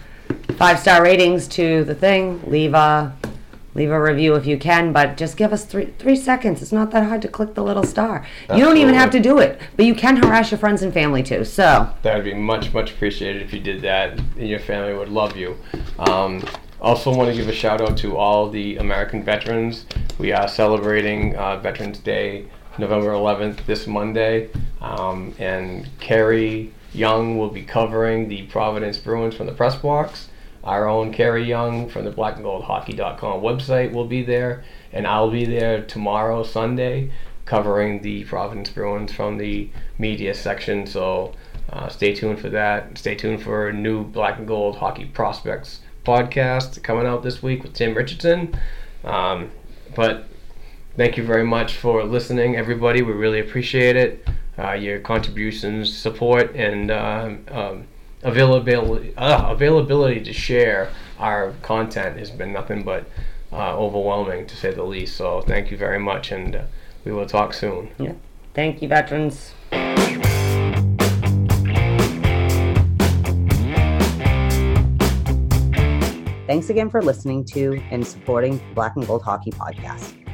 five star ratings to the thing. Leave a leave a review if you can, but just give us three three seconds. It's not that hard to click the little star. You don't even have to do it, but you can harass your friends and family too. So that would be much much appreciated if you did that and your family would love you um, also want to give a shout out to all the american veterans we are celebrating uh, veterans day november 11th this monday um, and carrie young will be covering the providence bruins from the press box our own Kerry Young from the blackandgoldhockey.com website will be there, and I'll be there tomorrow, Sunday, covering the Providence Bruins from the media section. So uh, stay tuned for that. Stay tuned for a new Black and Gold Hockey Prospects podcast coming out this week with Tim Richardson. Um, but thank you very much for listening, everybody. We really appreciate it. Uh, your contributions, support, and um, availability uh, availability to share our content has been nothing but uh, overwhelming, to say the least. So thank you very much, and uh, we will talk soon. Yeah. Thank you, veterans. Thanks again for listening to and supporting Black and Gold Hockey Podcast.